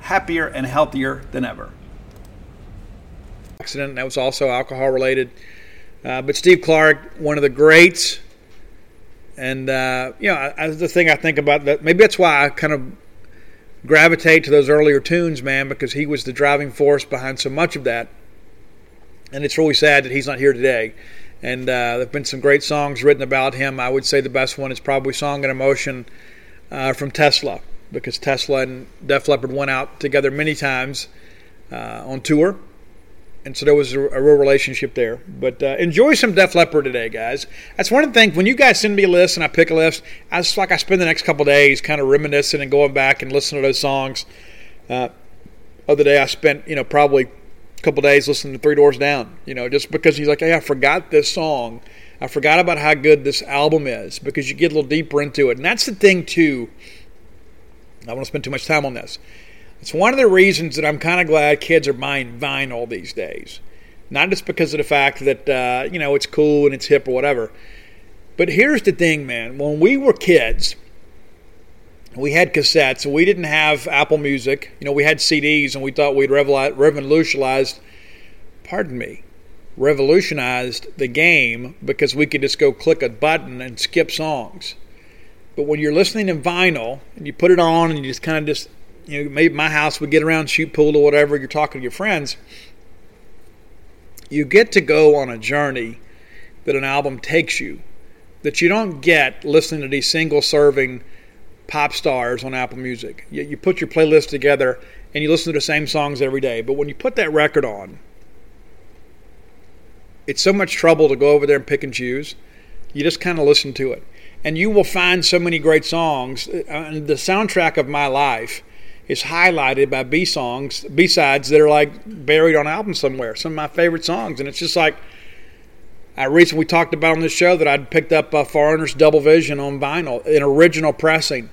happier and healthier than ever. Accident that was also alcohol related. Uh, but Steve Clark, one of the greats, and uh, you know, I, the thing I think about that maybe that's why I kind of gravitate to those earlier tunes, man, because he was the driving force behind so much of that. And it's really sad that he's not here today. And uh, there've been some great songs written about him. I would say the best one is probably "Song and Emotion" uh, from Tesla because Tesla and Def Leppard went out together many times uh, on tour. And so there was a, a real relationship there. But uh, enjoy some Def Leppard today, guys. That's one of the things. When you guys send me a list and I pick a list, I just like I spend the next couple days kind of reminiscing and going back and listening to those songs. Uh, other day I spent, you know, probably a couple days listening to Three Doors Down. You know, just because he's like, hey, I forgot this song. I forgot about how good this album is because you get a little deeper into it. And that's the thing too I don't want to spend too much time on this. It's one of the reasons that I'm kind of glad kids are buying vinyl these days. Not just because of the fact that, uh, you know, it's cool and it's hip or whatever. But here's the thing, man. When we were kids, we had cassettes we didn't have Apple Music. You know, we had CDs and we thought we'd revolutionized, pardon me, revolutionized the game because we could just go click a button and skip songs. But when you're listening in vinyl and you put it on and you just kind of just, you know, maybe my house would get around, shoot pool or whatever, you're talking to your friends, you get to go on a journey that an album takes you that you don't get listening to these single serving pop stars on Apple Music. You, you put your playlist together and you listen to the same songs every day. But when you put that record on, it's so much trouble to go over there and pick and choose. You just kind of listen to it. And you will find so many great songs. Uh, and the soundtrack of my life is highlighted by B songs, B sides that are like buried on albums somewhere. Some of my favorite songs, and it's just like I recently talked about on this show that I'd picked up a Foreigner's Double Vision on vinyl, an original pressing,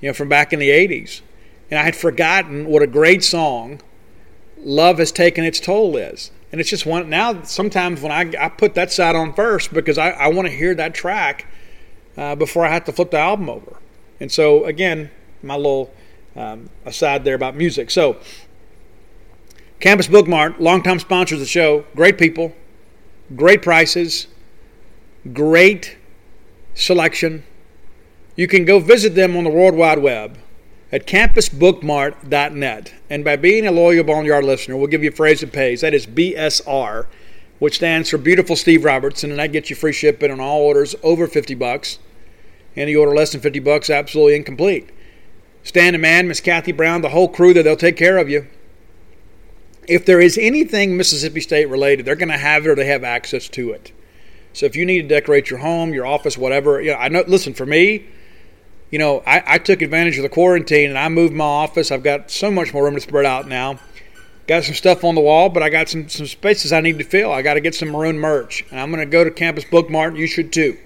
you know, from back in the '80s, and I had forgotten what a great song "Love Has Taken Its Toll" is. And it's just one now. Sometimes when I, I put that side on first because I, I want to hear that track uh, before I have to flip the album over. And so again, my little um, aside there about music. So Campus Bookmart, longtime sponsors of the show, great people, great prices, great selection. You can go visit them on the World Wide Web at campusbookmart.net. And by being a loyal Boneyard listener, we'll give you a phrase that pays. That is BSR, which stands for Beautiful Steve Robertson, and that gets you free shipping on all orders over 50 bucks. Any order less than 50 bucks, absolutely incomplete. Stan and Man, Miss Kathy Brown, the whole crew that they'll take care of you. If there is anything Mississippi State related, they're going to have it or they have access to it. So if you need to decorate your home, your office, whatever, you know, I know. Listen, for me, you know, I, I took advantage of the quarantine and I moved my office. I've got so much more room to spread out now. Got some stuff on the wall, but I got some, some spaces I need to fill. I got to get some maroon merch. And I'm going to go to Campus Bookmart. You should too.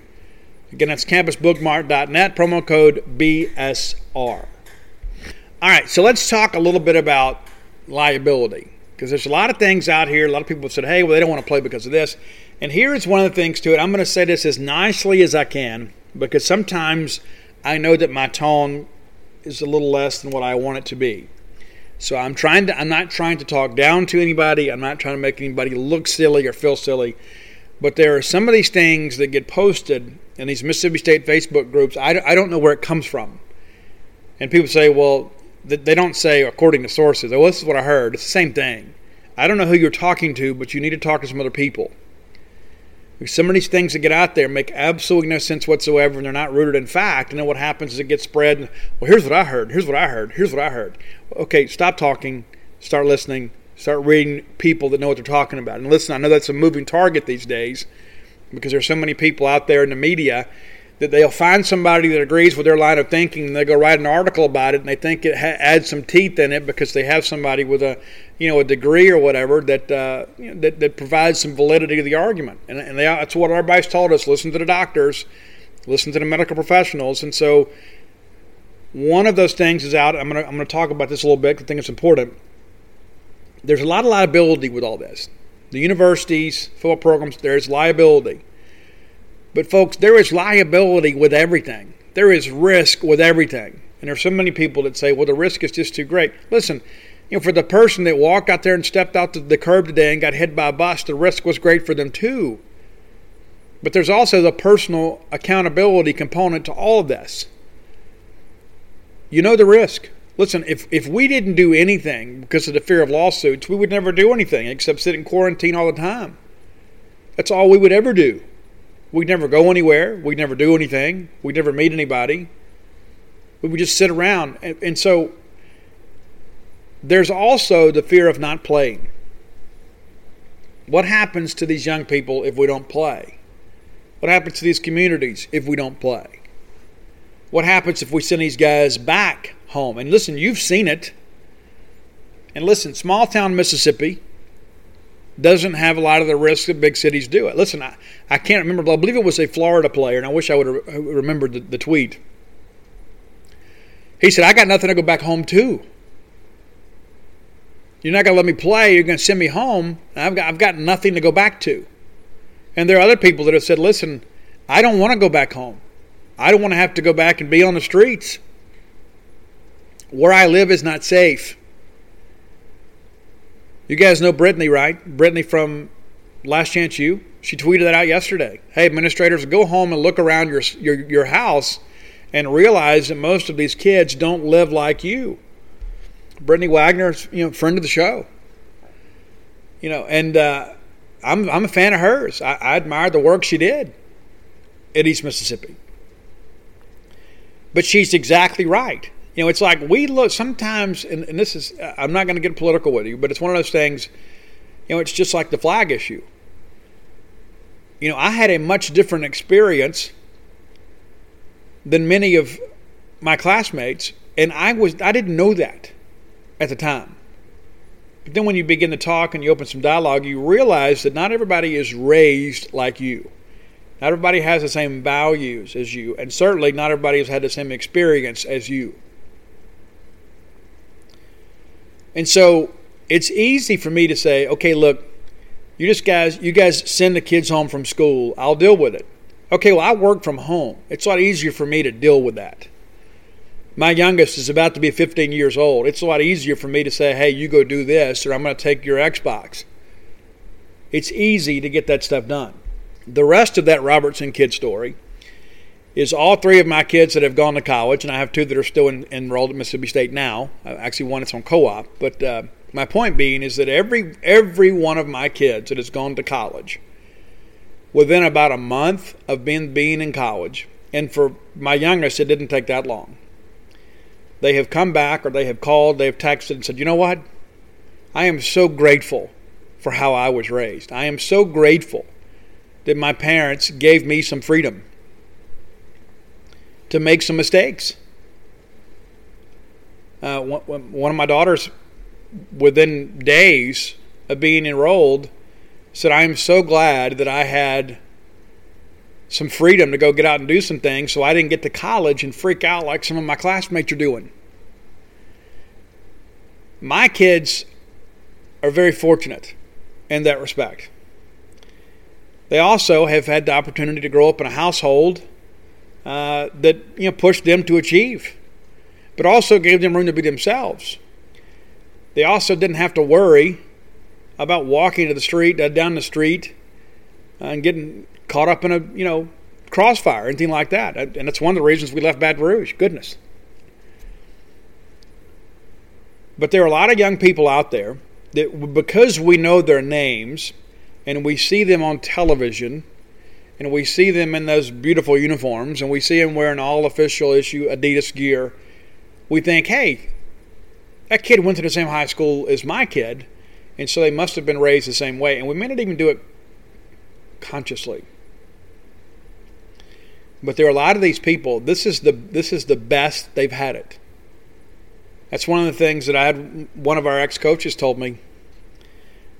Again, that's campusbookmart.net, promo code BSR. All right, so let's talk a little bit about liability because there's a lot of things out here. A lot of people have said, hey, well, they don't want to play because of this. And here is one of the things to it. I'm going to say this as nicely as I can because sometimes – I know that my tone is a little less than what I want it to be. So I'm trying to I'm not trying to talk down to anybody. I'm not trying to make anybody look silly or feel silly. But there are some of these things that get posted in these Mississippi State Facebook groups. I, I don't know where it comes from. And people say, well, they don't say according to sources. Well, this is what I heard. It's the same thing. I don't know who you're talking to, but you need to talk to some other people. Some of these things that get out there make absolutely no sense whatsoever, and they're not rooted in fact. And then what happens is it gets spread. And, well, here's what I heard. Here's what I heard. Here's what I heard. Okay, stop talking. Start listening. Start reading people that know what they're talking about. And listen, I know that's a moving target these days because there's so many people out there in the media that they'll find somebody that agrees with their line of thinking and they go write an article about it and they think it ha- adds some teeth in it because they have somebody with a you know a degree or whatever that uh, you know, that, that provides some validity to the argument. And, and they, that's what everybody's told us. Listen to the doctors. Listen to the medical professionals. And so one of those things is out. I'm going to I'm going to talk about this a little bit I think it's important. There's a lot of liability with all this the universities football programs there's liability but, folks, there is liability with everything, there is risk with everything. And there's so many people that say, well, the risk is just too great. Listen, you know, for the person that walked out there and stepped out to the curb today and got hit by a bus, the risk was great for them too. But there's also the personal accountability component to all of this. You know the risk. Listen, if, if we didn't do anything because of the fear of lawsuits, we would never do anything except sit in quarantine all the time. That's all we would ever do. We'd never go anywhere. We'd never do anything. We'd never meet anybody. We would just sit around. And, and so there's also the fear of not playing. What happens to these young people if we don't play? What happens to these communities if we don't play? What happens if we send these guys back home? And listen, you've seen it. And listen, small town Mississippi, doesn't have a lot of the risks that big cities do. It. Listen, I, I can't remember, but I believe it was a Florida player, and I wish I would have uh, remembered the, the tweet. He said, I got nothing to go back home to. You're not going to let me play. You're going to send me home. I've got, I've got nothing to go back to. And there are other people that have said, listen, I don't want to go back home. I don't want to have to go back and be on the streets. Where I live is not safe. You guys know Brittany, right? Brittany from Last Chance U. She tweeted that out yesterday. Hey, administrators, go home and look around your your, your house and realize that most of these kids don't live like you. Brittany Wagner's, you know, friend of the show. You know, and uh, I'm I'm a fan of hers. I, I admire the work she did at East Mississippi. But she's exactly right. You know, it's like we look sometimes, and, and this is, I'm not going to get political with you, but it's one of those things, you know, it's just like the flag issue. You know, I had a much different experience than many of my classmates, and I was I didn't know that at the time. But then when you begin to talk and you open some dialogue, you realize that not everybody is raised like you. Not everybody has the same values as you, and certainly not everybody has had the same experience as you. And so it's easy for me to say, okay, look, you just guys, you guys send the kids home from school. I'll deal with it. Okay, well, I work from home. It's a lot easier for me to deal with that. My youngest is about to be 15 years old. It's a lot easier for me to say, hey, you go do this, or I'm going to take your Xbox. It's easy to get that stuff done. The rest of that Robertson kid story is all three of my kids that have gone to college, and I have two that are still in, enrolled at Mississippi State now. Actually, one is on co-op. But uh, my point being is that every every one of my kids that has gone to college, within about a month of being being in college, and for my youngest, it didn't take that long they have come back or they have called, they have texted and said, you know what? I am so grateful for how I was raised. I am so grateful that my parents gave me some freedom to make some mistakes. Uh, one of my daughters, within days of being enrolled, said, I am so glad that I had some freedom to go get out and do some things so I didn't get to college and freak out like some of my classmates are doing. My kids are very fortunate in that respect. They also have had the opportunity to grow up in a household uh, that you know pushed them to achieve, but also gave them room to be themselves. They also didn't have to worry about walking to the street, uh, down the street, uh, and getting caught up in a you know crossfire, anything like that. And that's one of the reasons we left Baton Rouge. Goodness. But there are a lot of young people out there that, because we know their names and we see them on television and we see them in those beautiful uniforms and we see them wearing all official issue Adidas gear, we think, hey, that kid went to the same high school as my kid, and so they must have been raised the same way. And we may not even do it consciously. But there are a lot of these people. This is the this is the best they've had it. That's one of the things that I had. One of our ex coaches told me.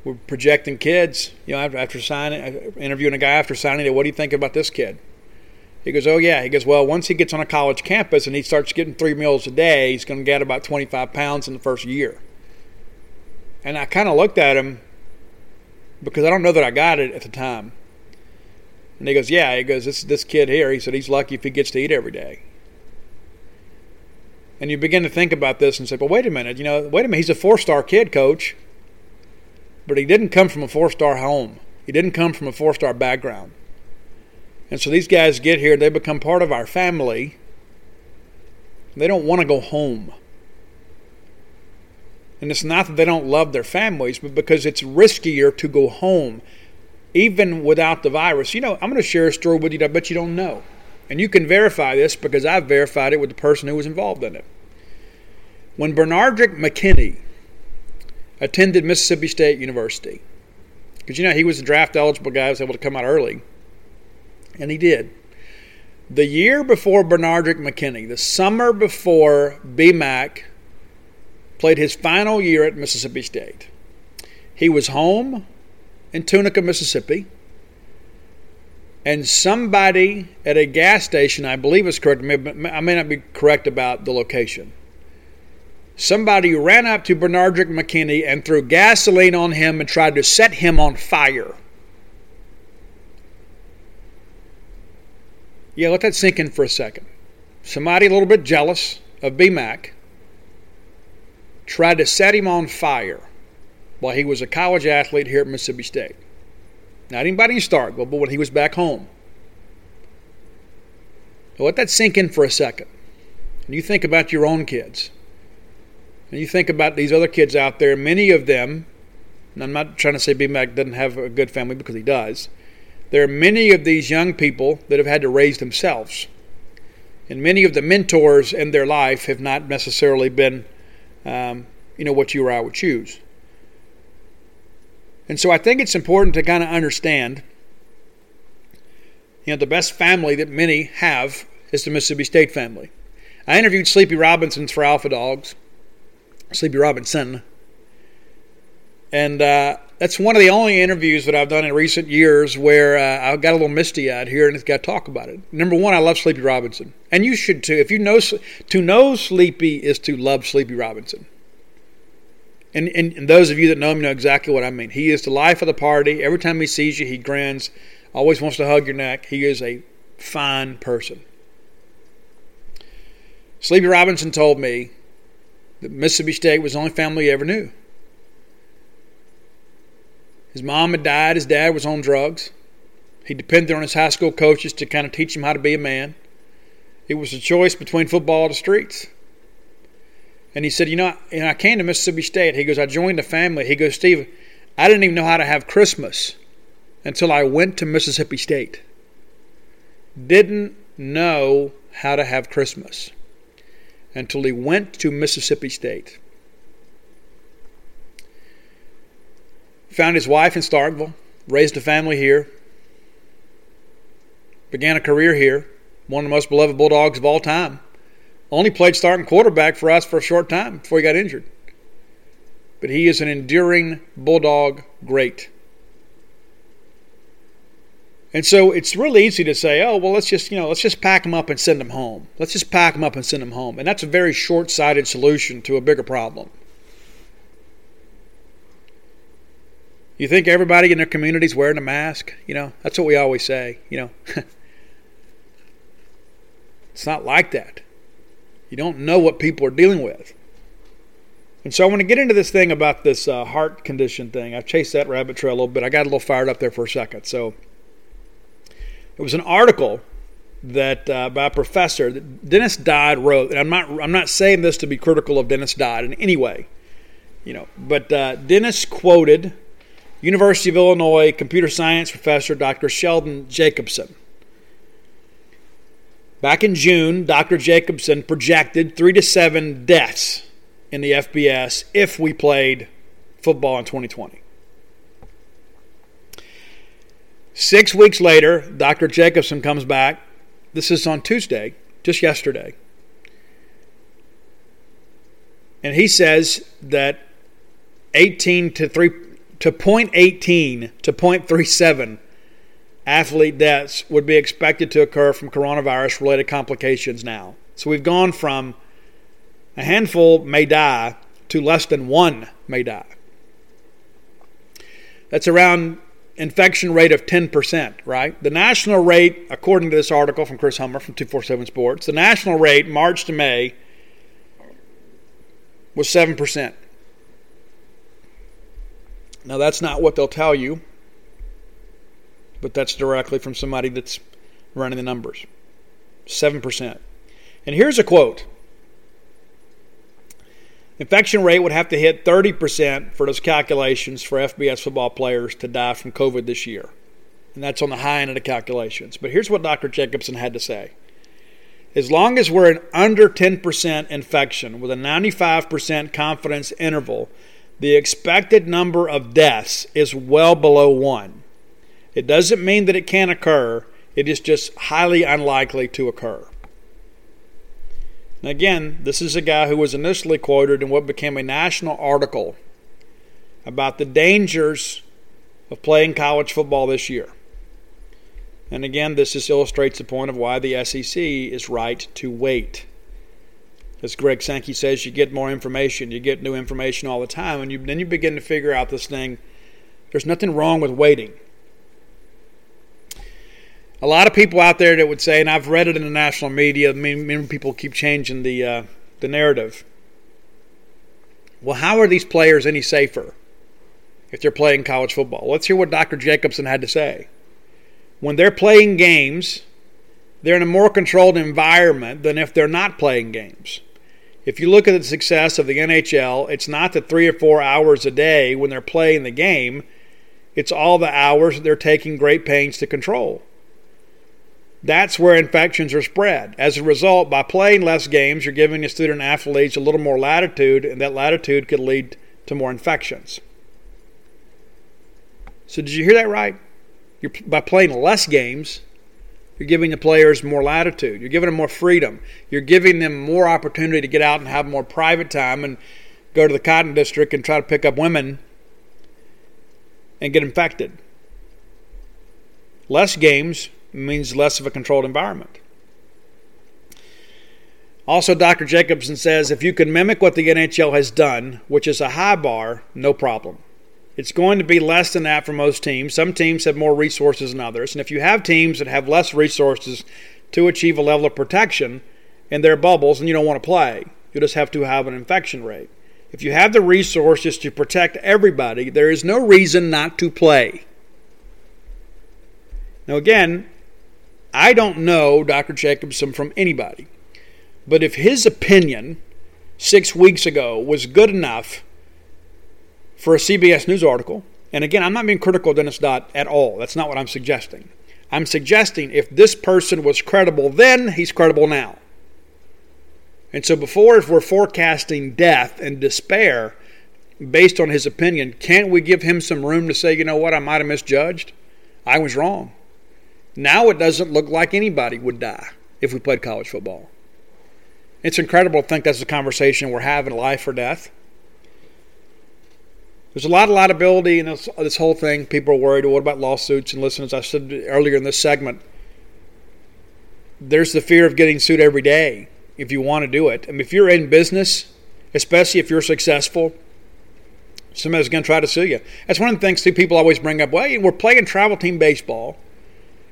We're projecting kids. You know, after, after signing, uh, interviewing a guy after signing it. What do you think about this kid? He goes, oh yeah. He goes, well, once he gets on a college campus and he starts getting three meals a day, he's going to get about 25 pounds in the first year. And I kind of looked at him because I don't know that I got it at the time. And he goes, Yeah. He goes, This this kid here, he said he's lucky if he gets to eat every day. And you begin to think about this and say, Well, wait a minute, you know, wait a minute, he's a four star kid, coach. But he didn't come from a four star home. He didn't come from a four star background. And so these guys get here, they become part of our family. They don't want to go home. And it's not that they don't love their families, but because it's riskier to go home even without the virus. You know, I'm going to share a story with you that I bet you don't know. And you can verify this because I've verified it with the person who was involved in it. When Benardrick McKinney attended Mississippi State University, because you know he was a draft eligible guy, was able to come out early, and he did. The year before Benardrick McKinney, the summer before BMAC played his final year at Mississippi State, he was home in Tunica, Mississippi. And somebody at a gas station, I believe is correct, I may not be correct about the location. Somebody ran up to Benardrick McKinney and threw gasoline on him and tried to set him on fire. Yeah, let that sink in for a second. Somebody a little bit jealous of BMAC tried to set him on fire while he was a college athlete here at Mississippi State. Not anybody in Starkville, but when he was back home. Now let that sink in for a second. And you think about your own kids. And you think about these other kids out there, many of them, and I'm not trying to say BMAC doesn't have a good family because he does. There are many of these young people that have had to raise themselves. And many of the mentors in their life have not necessarily been, um, you know, what you or I would choose. And so I think it's important to kind of understand, you know, the best family that many have is the Mississippi State family. I interviewed Sleepy Robinson for Alpha Dogs, Sleepy Robinson, and uh, that's one of the only interviews that I've done in recent years where uh, I got a little misty eyed here and it's got to talk about it. Number one, I love Sleepy Robinson, and you should too. If you know to know Sleepy is to love Sleepy Robinson. And, and, and those of you that know him know exactly what I mean. He is the life of the party. Every time he sees you, he grins, always wants to hug your neck. He is a fine person. Sleepy Robinson told me that Mississippi State was the only family he ever knew. His mom had died, his dad was on drugs. He depended on his high school coaches to kind of teach him how to be a man. It was a choice between football or the streets. And he said, You know, and I came to Mississippi State. He goes, I joined a family. He goes, Steve, I didn't even know how to have Christmas until I went to Mississippi State. Didn't know how to have Christmas until he went to Mississippi State. Found his wife in Starkville, raised a family here, began a career here, one of the most beloved Bulldogs of all time. Only played starting quarterback for us for a short time before he got injured. But he is an enduring Bulldog great. And so it's really easy to say, oh, well, let's just, you know, let's just pack them up and send them home. Let's just pack them up and send them home. And that's a very short sighted solution to a bigger problem. You think everybody in their community is wearing a mask? You know, that's what we always say. You know, (laughs) it's not like that. You don't know what people are dealing with. And so I want to get into this thing about this uh, heart condition thing. I've chased that rabbit trail a little bit. I got a little fired up there for a second. So it was an article that uh, by a professor that Dennis Dodd wrote, and I'm not I'm not saying this to be critical of Dennis Dodd in any way, you know, but uh, Dennis quoted University of Illinois computer science professor Dr. Sheldon Jacobson. Back in June, Dr. Jacobson projected three to seven deaths in the FBS if we played football in 2020. Six weeks later, Dr. Jacobson comes back. This is on Tuesday, just yesterday. And he says that 18 to 3 to 0.18 to 0.37 athlete deaths would be expected to occur from coronavirus related complications now. So we've gone from a handful may die to less than one may die. That's around infection rate of 10%, right? The national rate, according to this article from Chris Hummer from 247 Sports, the national rate March to May was 7%. Now, that's not what they'll tell you, but that's directly from somebody that's running the numbers 7%. And here's a quote Infection rate would have to hit 30% for those calculations for FBS football players to die from COVID this year. And that's on the high end of the calculations. But here's what Dr. Jacobson had to say. As long as we're at under 10% infection with a 95% confidence interval, the expected number of deaths is well below one. It doesn't mean that it can't occur, it is just highly unlikely to occur. Again, this is a guy who was initially quoted in what became a national article about the dangers of playing college football this year. And again, this just illustrates the point of why the SEC is right to wait as Greg Sankey says, you get more information. You get new information all the time, and you, then you begin to figure out this thing. There's nothing wrong with waiting. A lot of people out there that would say, and I've read it in the national media, many people keep changing the, uh, the narrative. Well, how are these players any safer if they're playing college football? Let's hear what Dr. Jacobson had to say. When they're playing games, they're in a more controlled environment than if they're not playing games. If you look at the success of the NHL, it's not the three or four hours a day when they're playing the game, it's all the hours that they're taking great pains to control. That's where infections are spread. As a result, by playing less games, you're giving the student athletes a little more latitude, and that latitude could lead to more infections. So, did you hear that right? You're, by playing less games, You're giving the players more latitude. You're giving them more freedom. You're giving them more opportunity to get out and have more private time and go to the cotton district and try to pick up women and get infected. Less games means less of a controlled environment. Also, Dr. Jacobson says if you can mimic what the NHL has done, which is a high bar, no problem. It's going to be less than that for most teams. Some teams have more resources than others. And if you have teams that have less resources to achieve a level of protection in their bubbles, and you don't want to play, you just have to have an infection rate. If you have the resources to protect everybody, there is no reason not to play. Now, again, I don't know Dr. Jacobson from anybody. But if his opinion six weeks ago was good enough for a CBS News article, and again, I'm not being critical of Dennis Dodd at all. That's not what I'm suggesting. I'm suggesting if this person was credible then, he's credible now. And so before, if we're forecasting death and despair based on his opinion, can't we give him some room to say, you know what, I might have misjudged? I was wrong. Now it doesn't look like anybody would die if we played college football. It's incredible to think that's the conversation we're having life or death. There's a lot of liability in this, this whole thing. People are worried. What about lawsuits? And listen, as I said earlier in this segment, there's the fear of getting sued every day if you want to do it. I mean, if you're in business, especially if you're successful, somebody's going to try to sue you. That's one of the things people always bring up. Well, we're playing travel team baseball,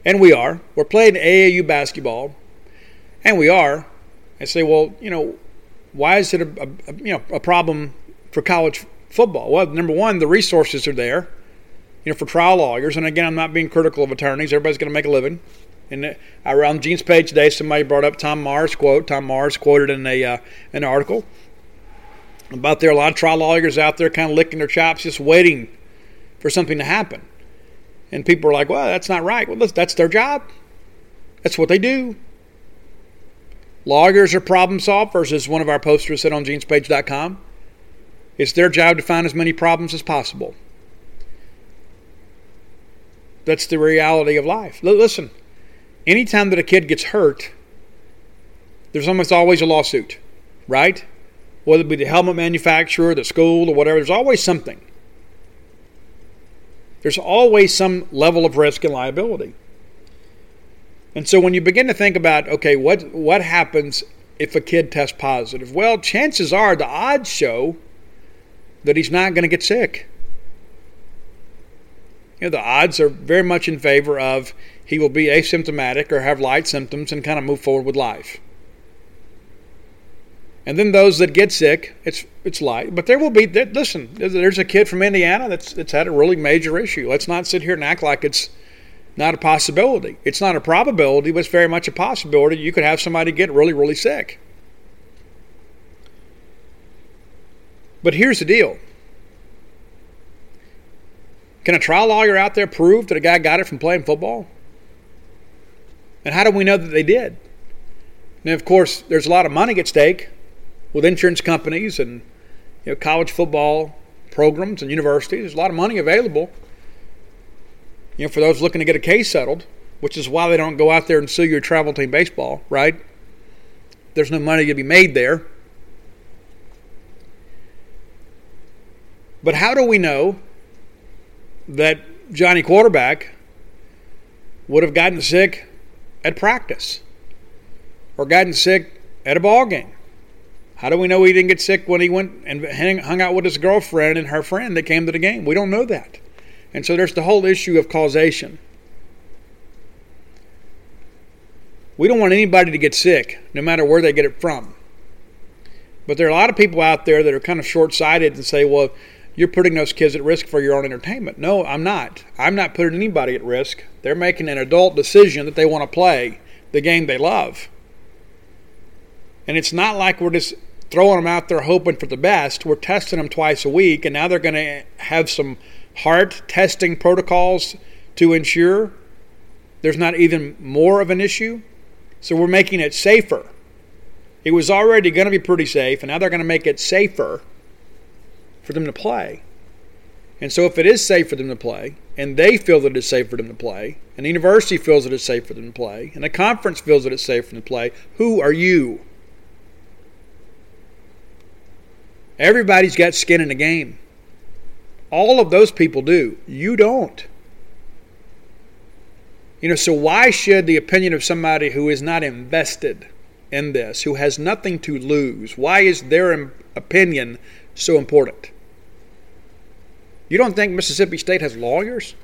and we are. We're playing AAU basketball, and we are I say, well, you know, why is it a, a, you know a problem for college football? Well, number one, the resources are there, you know, for trial lawyers. And again, I'm not being critical of attorneys. Everybody's going to make a living. And uh, around Gene's page today, somebody brought up Tom Mars quote. Tom Mars quoted in a uh, an article about there are a lot of trial lawyers out there kind of licking their chops, just waiting for something to happen. And people are like, well, that's not right. Well, that's their job. That's what they do. Lawyers are problem solvers, as one of our posters said on genespage.com. It's their job to find as many problems as possible. That's the reality of life. Listen, anytime that a kid gets hurt, there's almost always a lawsuit, right? Whether it be the helmet manufacturer, the school, or whatever, there's always something. There's always some level of risk and liability. And so when you begin to think about, okay, what what happens if a kid tests positive? Well, chances are the odds show that he's not going to get sick. You know, the odds are very much in favor of he will be asymptomatic or have light symptoms and kind of move forward with life. And then those that get sick, it's it's light. But there will be listen. There's a kid from Indiana that's that's had a really major issue. Let's not sit here and act like it's not a possibility. It's not a probability, but it's very much a possibility. You could have somebody get really, really sick. But here's the deal Can a trial lawyer out there prove that a guy got it from playing football? And how do we know that they did? And of course, there's a lot of money at stake with insurance companies and you know, college football programs and universities. There's a lot of money available you know, for those looking to get a case settled, which is why they don't go out there and sue your travel team baseball, right? There's no money to be made there. But how do we know that Johnny Quarterback would have gotten sick at practice or gotten sick at a ball game? How do we know he didn't get sick when he went and hung out with his girlfriend and her friend that came to the game? We don't know that. And so there's the whole issue of causation. We don't want anybody to get sick, no matter where they get it from. But there are a lot of people out there that are kind of short sighted and say, well, you're putting those kids at risk for your own entertainment. No, I'm not. I'm not putting anybody at risk. They're making an adult decision that they want to play the game they love. And it's not like we're just throwing them out there hoping for the best. We're testing them twice a week, and now they're going to have some heart testing protocols to ensure there's not even more of an issue. So we're making it safer. It was already going to be pretty safe, and now they're going to make it safer for them to play. And so, if it is safe for them to play, and they feel that it's safe for them to play, and the university feels that it's safe for them to play, and the conference feels that it's safe for them to play, who are you? Everybody's got skin in the game. All of those people do. You don't. You know, so why should the opinion of somebody who is not invested in this, who has nothing to lose, why is their opinion so important? You don't think Mississippi State has lawyers?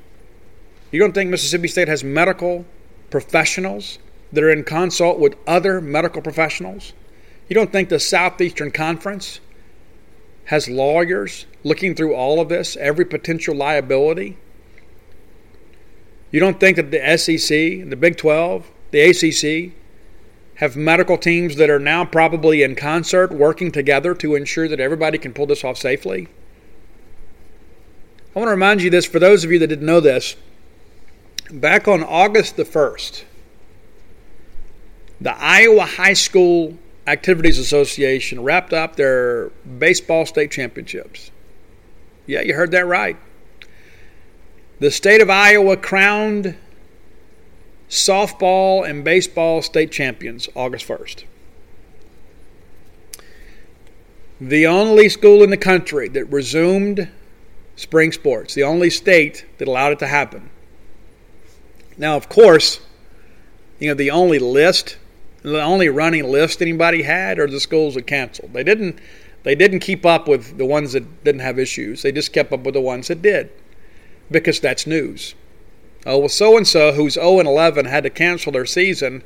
You don't think Mississippi State has medical professionals that are in consult with other medical professionals? You don't think the Southeastern Conference has lawyers looking through all of this, every potential liability? You don't think that the SEC, the Big 12, the ACC have medical teams that are now probably in concert working together to ensure that everybody can pull this off safely? I want to remind you this for those of you that didn't know this. Back on August the 1st, the Iowa High School Activities Association wrapped up their baseball state championships. Yeah, you heard that right. The state of Iowa crowned softball and baseball state champions August 1st. The only school in the country that resumed spring sports, the only state that allowed it to happen. Now, of course, you know, the only list the only running list anybody had are the schools that canceled. They didn't they didn't keep up with the ones that didn't have issues. They just kept up with the ones that did. Because that's news. Oh, well, so and so who's 0 and 11 had to cancel their season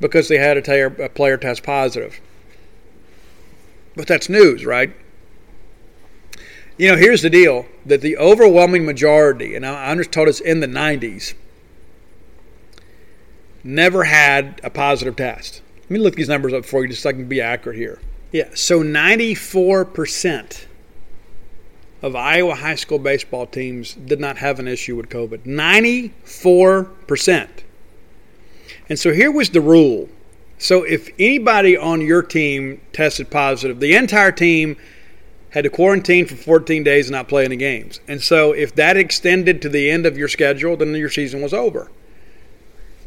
because they had a, a player test positive. But that's news, right? You know, here's the deal that the overwhelming majority, and I'm just told us in the 90s, never had a positive test. Let me look these numbers up for you just so I can be accurate here. Yeah, so 94% of Iowa high school baseball teams did not have an issue with COVID. 94%. And so here was the rule. So if anybody on your team tested positive, the entire team had to quarantine for 14 days and not play any games. And so if that extended to the end of your schedule, then your season was over.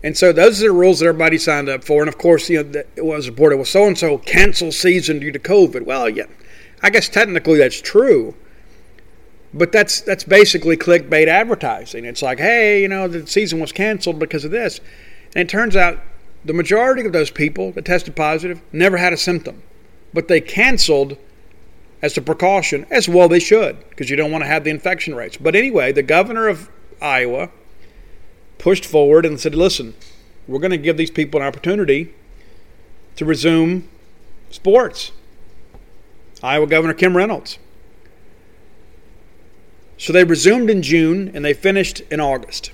And so those are the rules that everybody signed up for. And of course, you know, it was reported, well, so and so canceled season due to COVID. Well, yeah, I guess technically that's true. But that's that's basically clickbait advertising. It's like, hey, you know, the season was canceled because of this. And it turns out the majority of those people that tested positive never had a symptom. But they canceled as a precaution, as well they should, because you don't want to have the infection rates. But anyway, the governor of Iowa pushed forward and said, listen, we're going to give these people an opportunity to resume sports. Iowa Governor Kim Reynolds. So they resumed in June and they finished in August.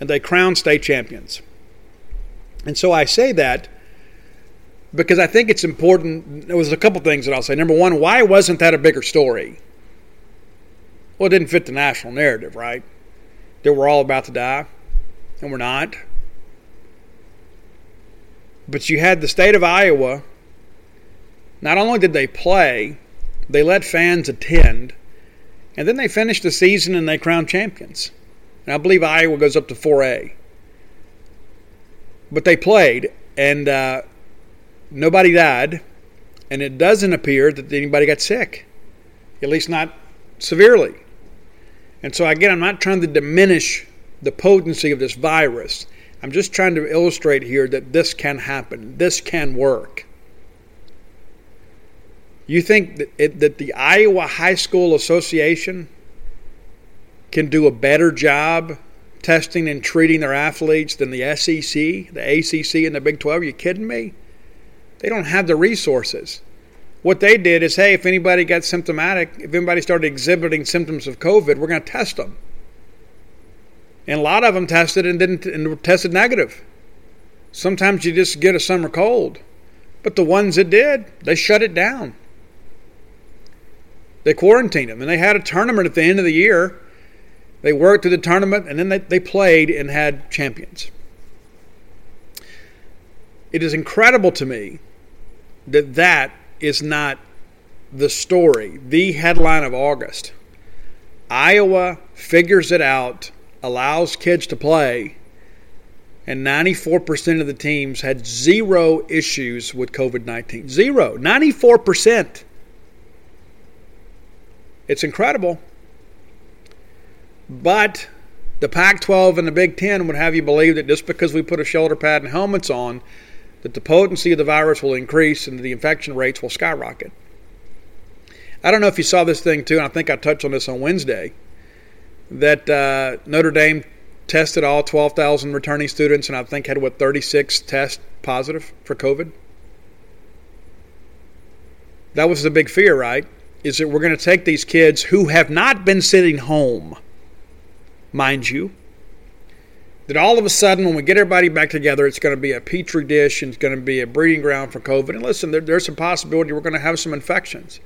And they crowned state champions. And so I say that because I think it's important. There was a couple things that I'll say. Number one, why wasn't that a bigger story? Well, it didn't fit the national narrative, right? That we're all about to die and we're not. But you had the state of Iowa. Not only did they play, they let fans attend, and then they finished the season and they crowned champions. And I believe Iowa goes up to 4A. But they played, and uh, nobody died, and it doesn't appear that anybody got sick, at least not severely. And so, again, I'm not trying to diminish the potency of this virus. I'm just trying to illustrate here that this can happen, this can work. You think that, it, that the Iowa High School Association can do a better job testing and treating their athletes than the SEC, the ACC, and the Big 12? Are you kidding me? They don't have the resources. What they did is hey, if anybody got symptomatic, if anybody started exhibiting symptoms of COVID, we're going to test them and a lot of them tested and didn't and tested negative. Sometimes you just get a summer cold, but the ones that did, they shut it down. They quarantined them, and they had a tournament at the end of the year. They worked through the tournament, and then they, they played and had champions. It is incredible to me that that is not the story, the headline of August. Iowa figures it out allows kids to play, and 94% of the teams had zero issues with COVID 19. Zero. 94%. It's incredible. But the Pac 12 and the Big Ten would have you believe that just because we put a shoulder pad and helmets on, that the potency of the virus will increase and the infection rates will skyrocket. I don't know if you saw this thing too, and I think I touched on this on Wednesday, that uh, Notre Dame tested all 12,000 returning students and I think had, what, 36 tests positive for COVID? That was the big fear, right? Is that we're going to take these kids who have not been sitting home, mind you, that all of a sudden, when we get everybody back together, it's going to be a petri dish and it's going to be a breeding ground for COVID. And listen, there, there's a possibility we're going to have some infections.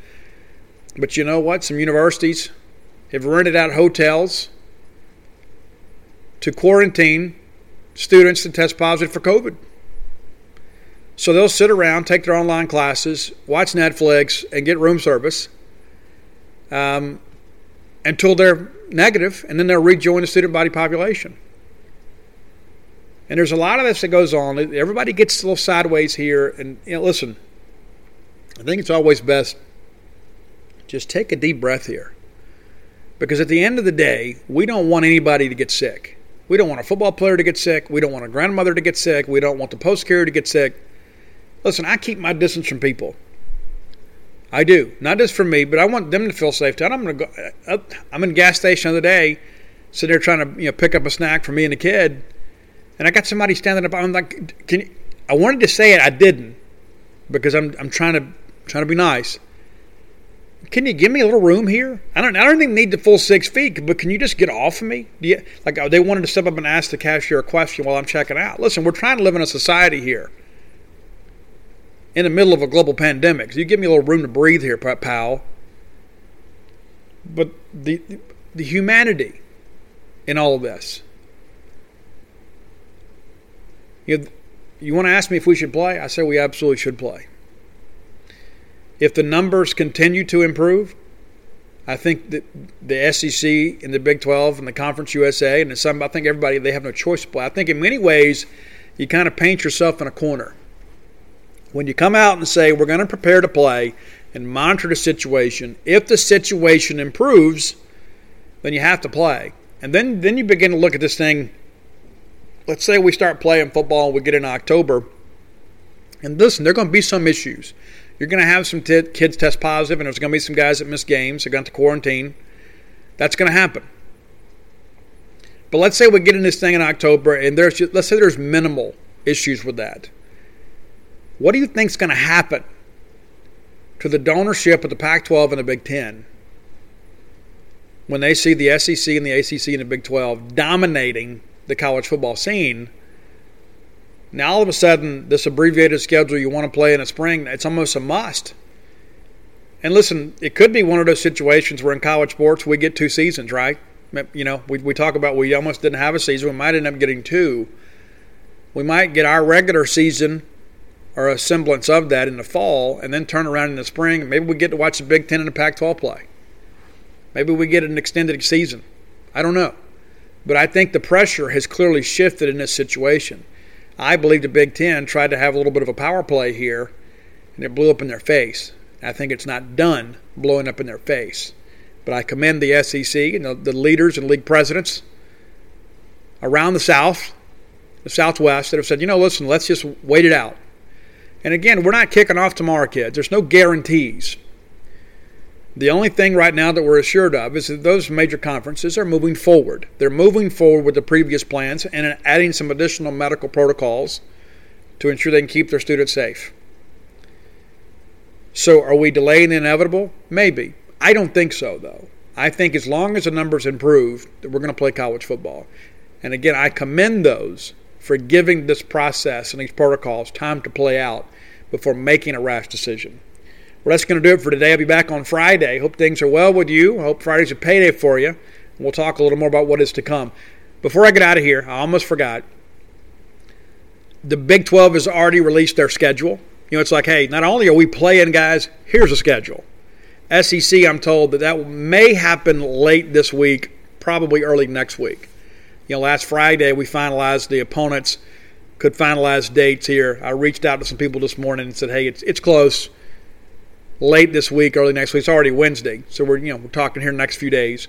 But you know what? Some universities have rented out hotels to quarantine students that test positive for COVID. So they'll sit around, take their online classes, watch Netflix, and get room service um, until they're negative, and then they'll rejoin the student body population. And there's a lot of this that goes on. Everybody gets a little sideways here. And you know, listen, I think it's always best just take a deep breath here. Because at the end of the day, we don't want anybody to get sick. We don't want a football player to get sick. We don't want a grandmother to get sick. We don't want the post carrier to get sick. Listen, I keep my distance from people. I do. Not just for me, but I want them to feel safe too. I'm going to go. Uh, I'm in a gas station the other day, sitting there trying to you know pick up a snack for me and the kid, and I got somebody standing up. I'm like, can you, I wanted to say it, I didn't, because I'm I'm trying to trying to be nice. Can you give me a little room here? I don't I don't even need the full six feet, but can you just get off of me? Do you, like oh, they wanted to step up and ask the cashier a question while I'm checking out. Listen, we're trying to live in a society here. In the middle of a global pandemic. So you give me a little room to breathe here, pal. But the the humanity in all of this you, you want to ask me if we should play? I say we absolutely should play. If the numbers continue to improve, I think that the SEC and the Big 12 and the Conference USA and some, I think everybody, they have no choice to play. I think in many ways, you kind of paint yourself in a corner. When you come out and say, we're going to prepare to play and monitor the situation, if the situation improves, then you have to play. And then, then you begin to look at this thing let's say we start playing football and we get in October, and listen, there are going to be some issues. You're going to have some t- kids test positive, and there's going to be some guys that miss games. They're going to quarantine. That's going to happen. But let's say we get in this thing in October, and there's just, let's say there's minimal issues with that. What do you think is going to happen to the donorship of the Pac-12 and the Big Ten when they see the SEC and the ACC and the Big 12 dominating the college football scene. Now, all of a sudden, this abbreviated schedule you want to play in the spring, it's almost a must. And listen, it could be one of those situations where in college sports we get two seasons, right? You know, we, we talk about we almost didn't have a season. We might end up getting two. We might get our regular season or a semblance of that in the fall and then turn around in the spring. Maybe we get to watch the Big Ten and the Pac 12 play. Maybe we get an extended season. I don't know. But I think the pressure has clearly shifted in this situation. I believe the Big Ten tried to have a little bit of a power play here, and it blew up in their face. I think it's not done blowing up in their face. But I commend the SEC and the, the leaders and league presidents around the South, the Southwest, that have said, you know, listen, let's just wait it out. And again, we're not kicking off tomorrow, kids. There's no guarantees. The only thing right now that we're assured of is that those major conferences are moving forward. They're moving forward with the previous plans and adding some additional medical protocols to ensure they can keep their students safe. So, are we delaying the inevitable? Maybe. I don't think so, though. I think as long as the numbers improve, that we're going to play college football. And again, I commend those for giving this process and these protocols time to play out before making a rash decision. Well, that's going to do it for today. I'll be back on Friday. Hope things are well with you. I hope Friday's a payday for you. We'll talk a little more about what is to come. Before I get out of here, I almost forgot. The Big 12 has already released their schedule. You know, it's like, hey, not only are we playing, guys, here's a schedule. SEC, I'm told that that may happen late this week, probably early next week. You know, last Friday we finalized the opponents, could finalize dates here. I reached out to some people this morning and said, hey, it's, it's close. Late this week, early next week. It's already Wednesday, so we're you know we're talking here next few days.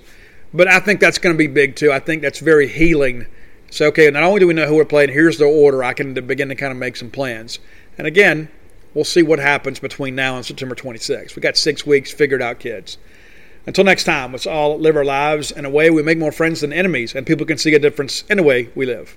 But I think that's going to be big too. I think that's very healing. So okay, not only do we know who we're playing, here's the order. I can begin to kind of make some plans. And again, we'll see what happens between now and September 26th. We got six weeks figured out, kids. Until next time, let's all live our lives in a way we make more friends than enemies, and people can see a difference in the way we live.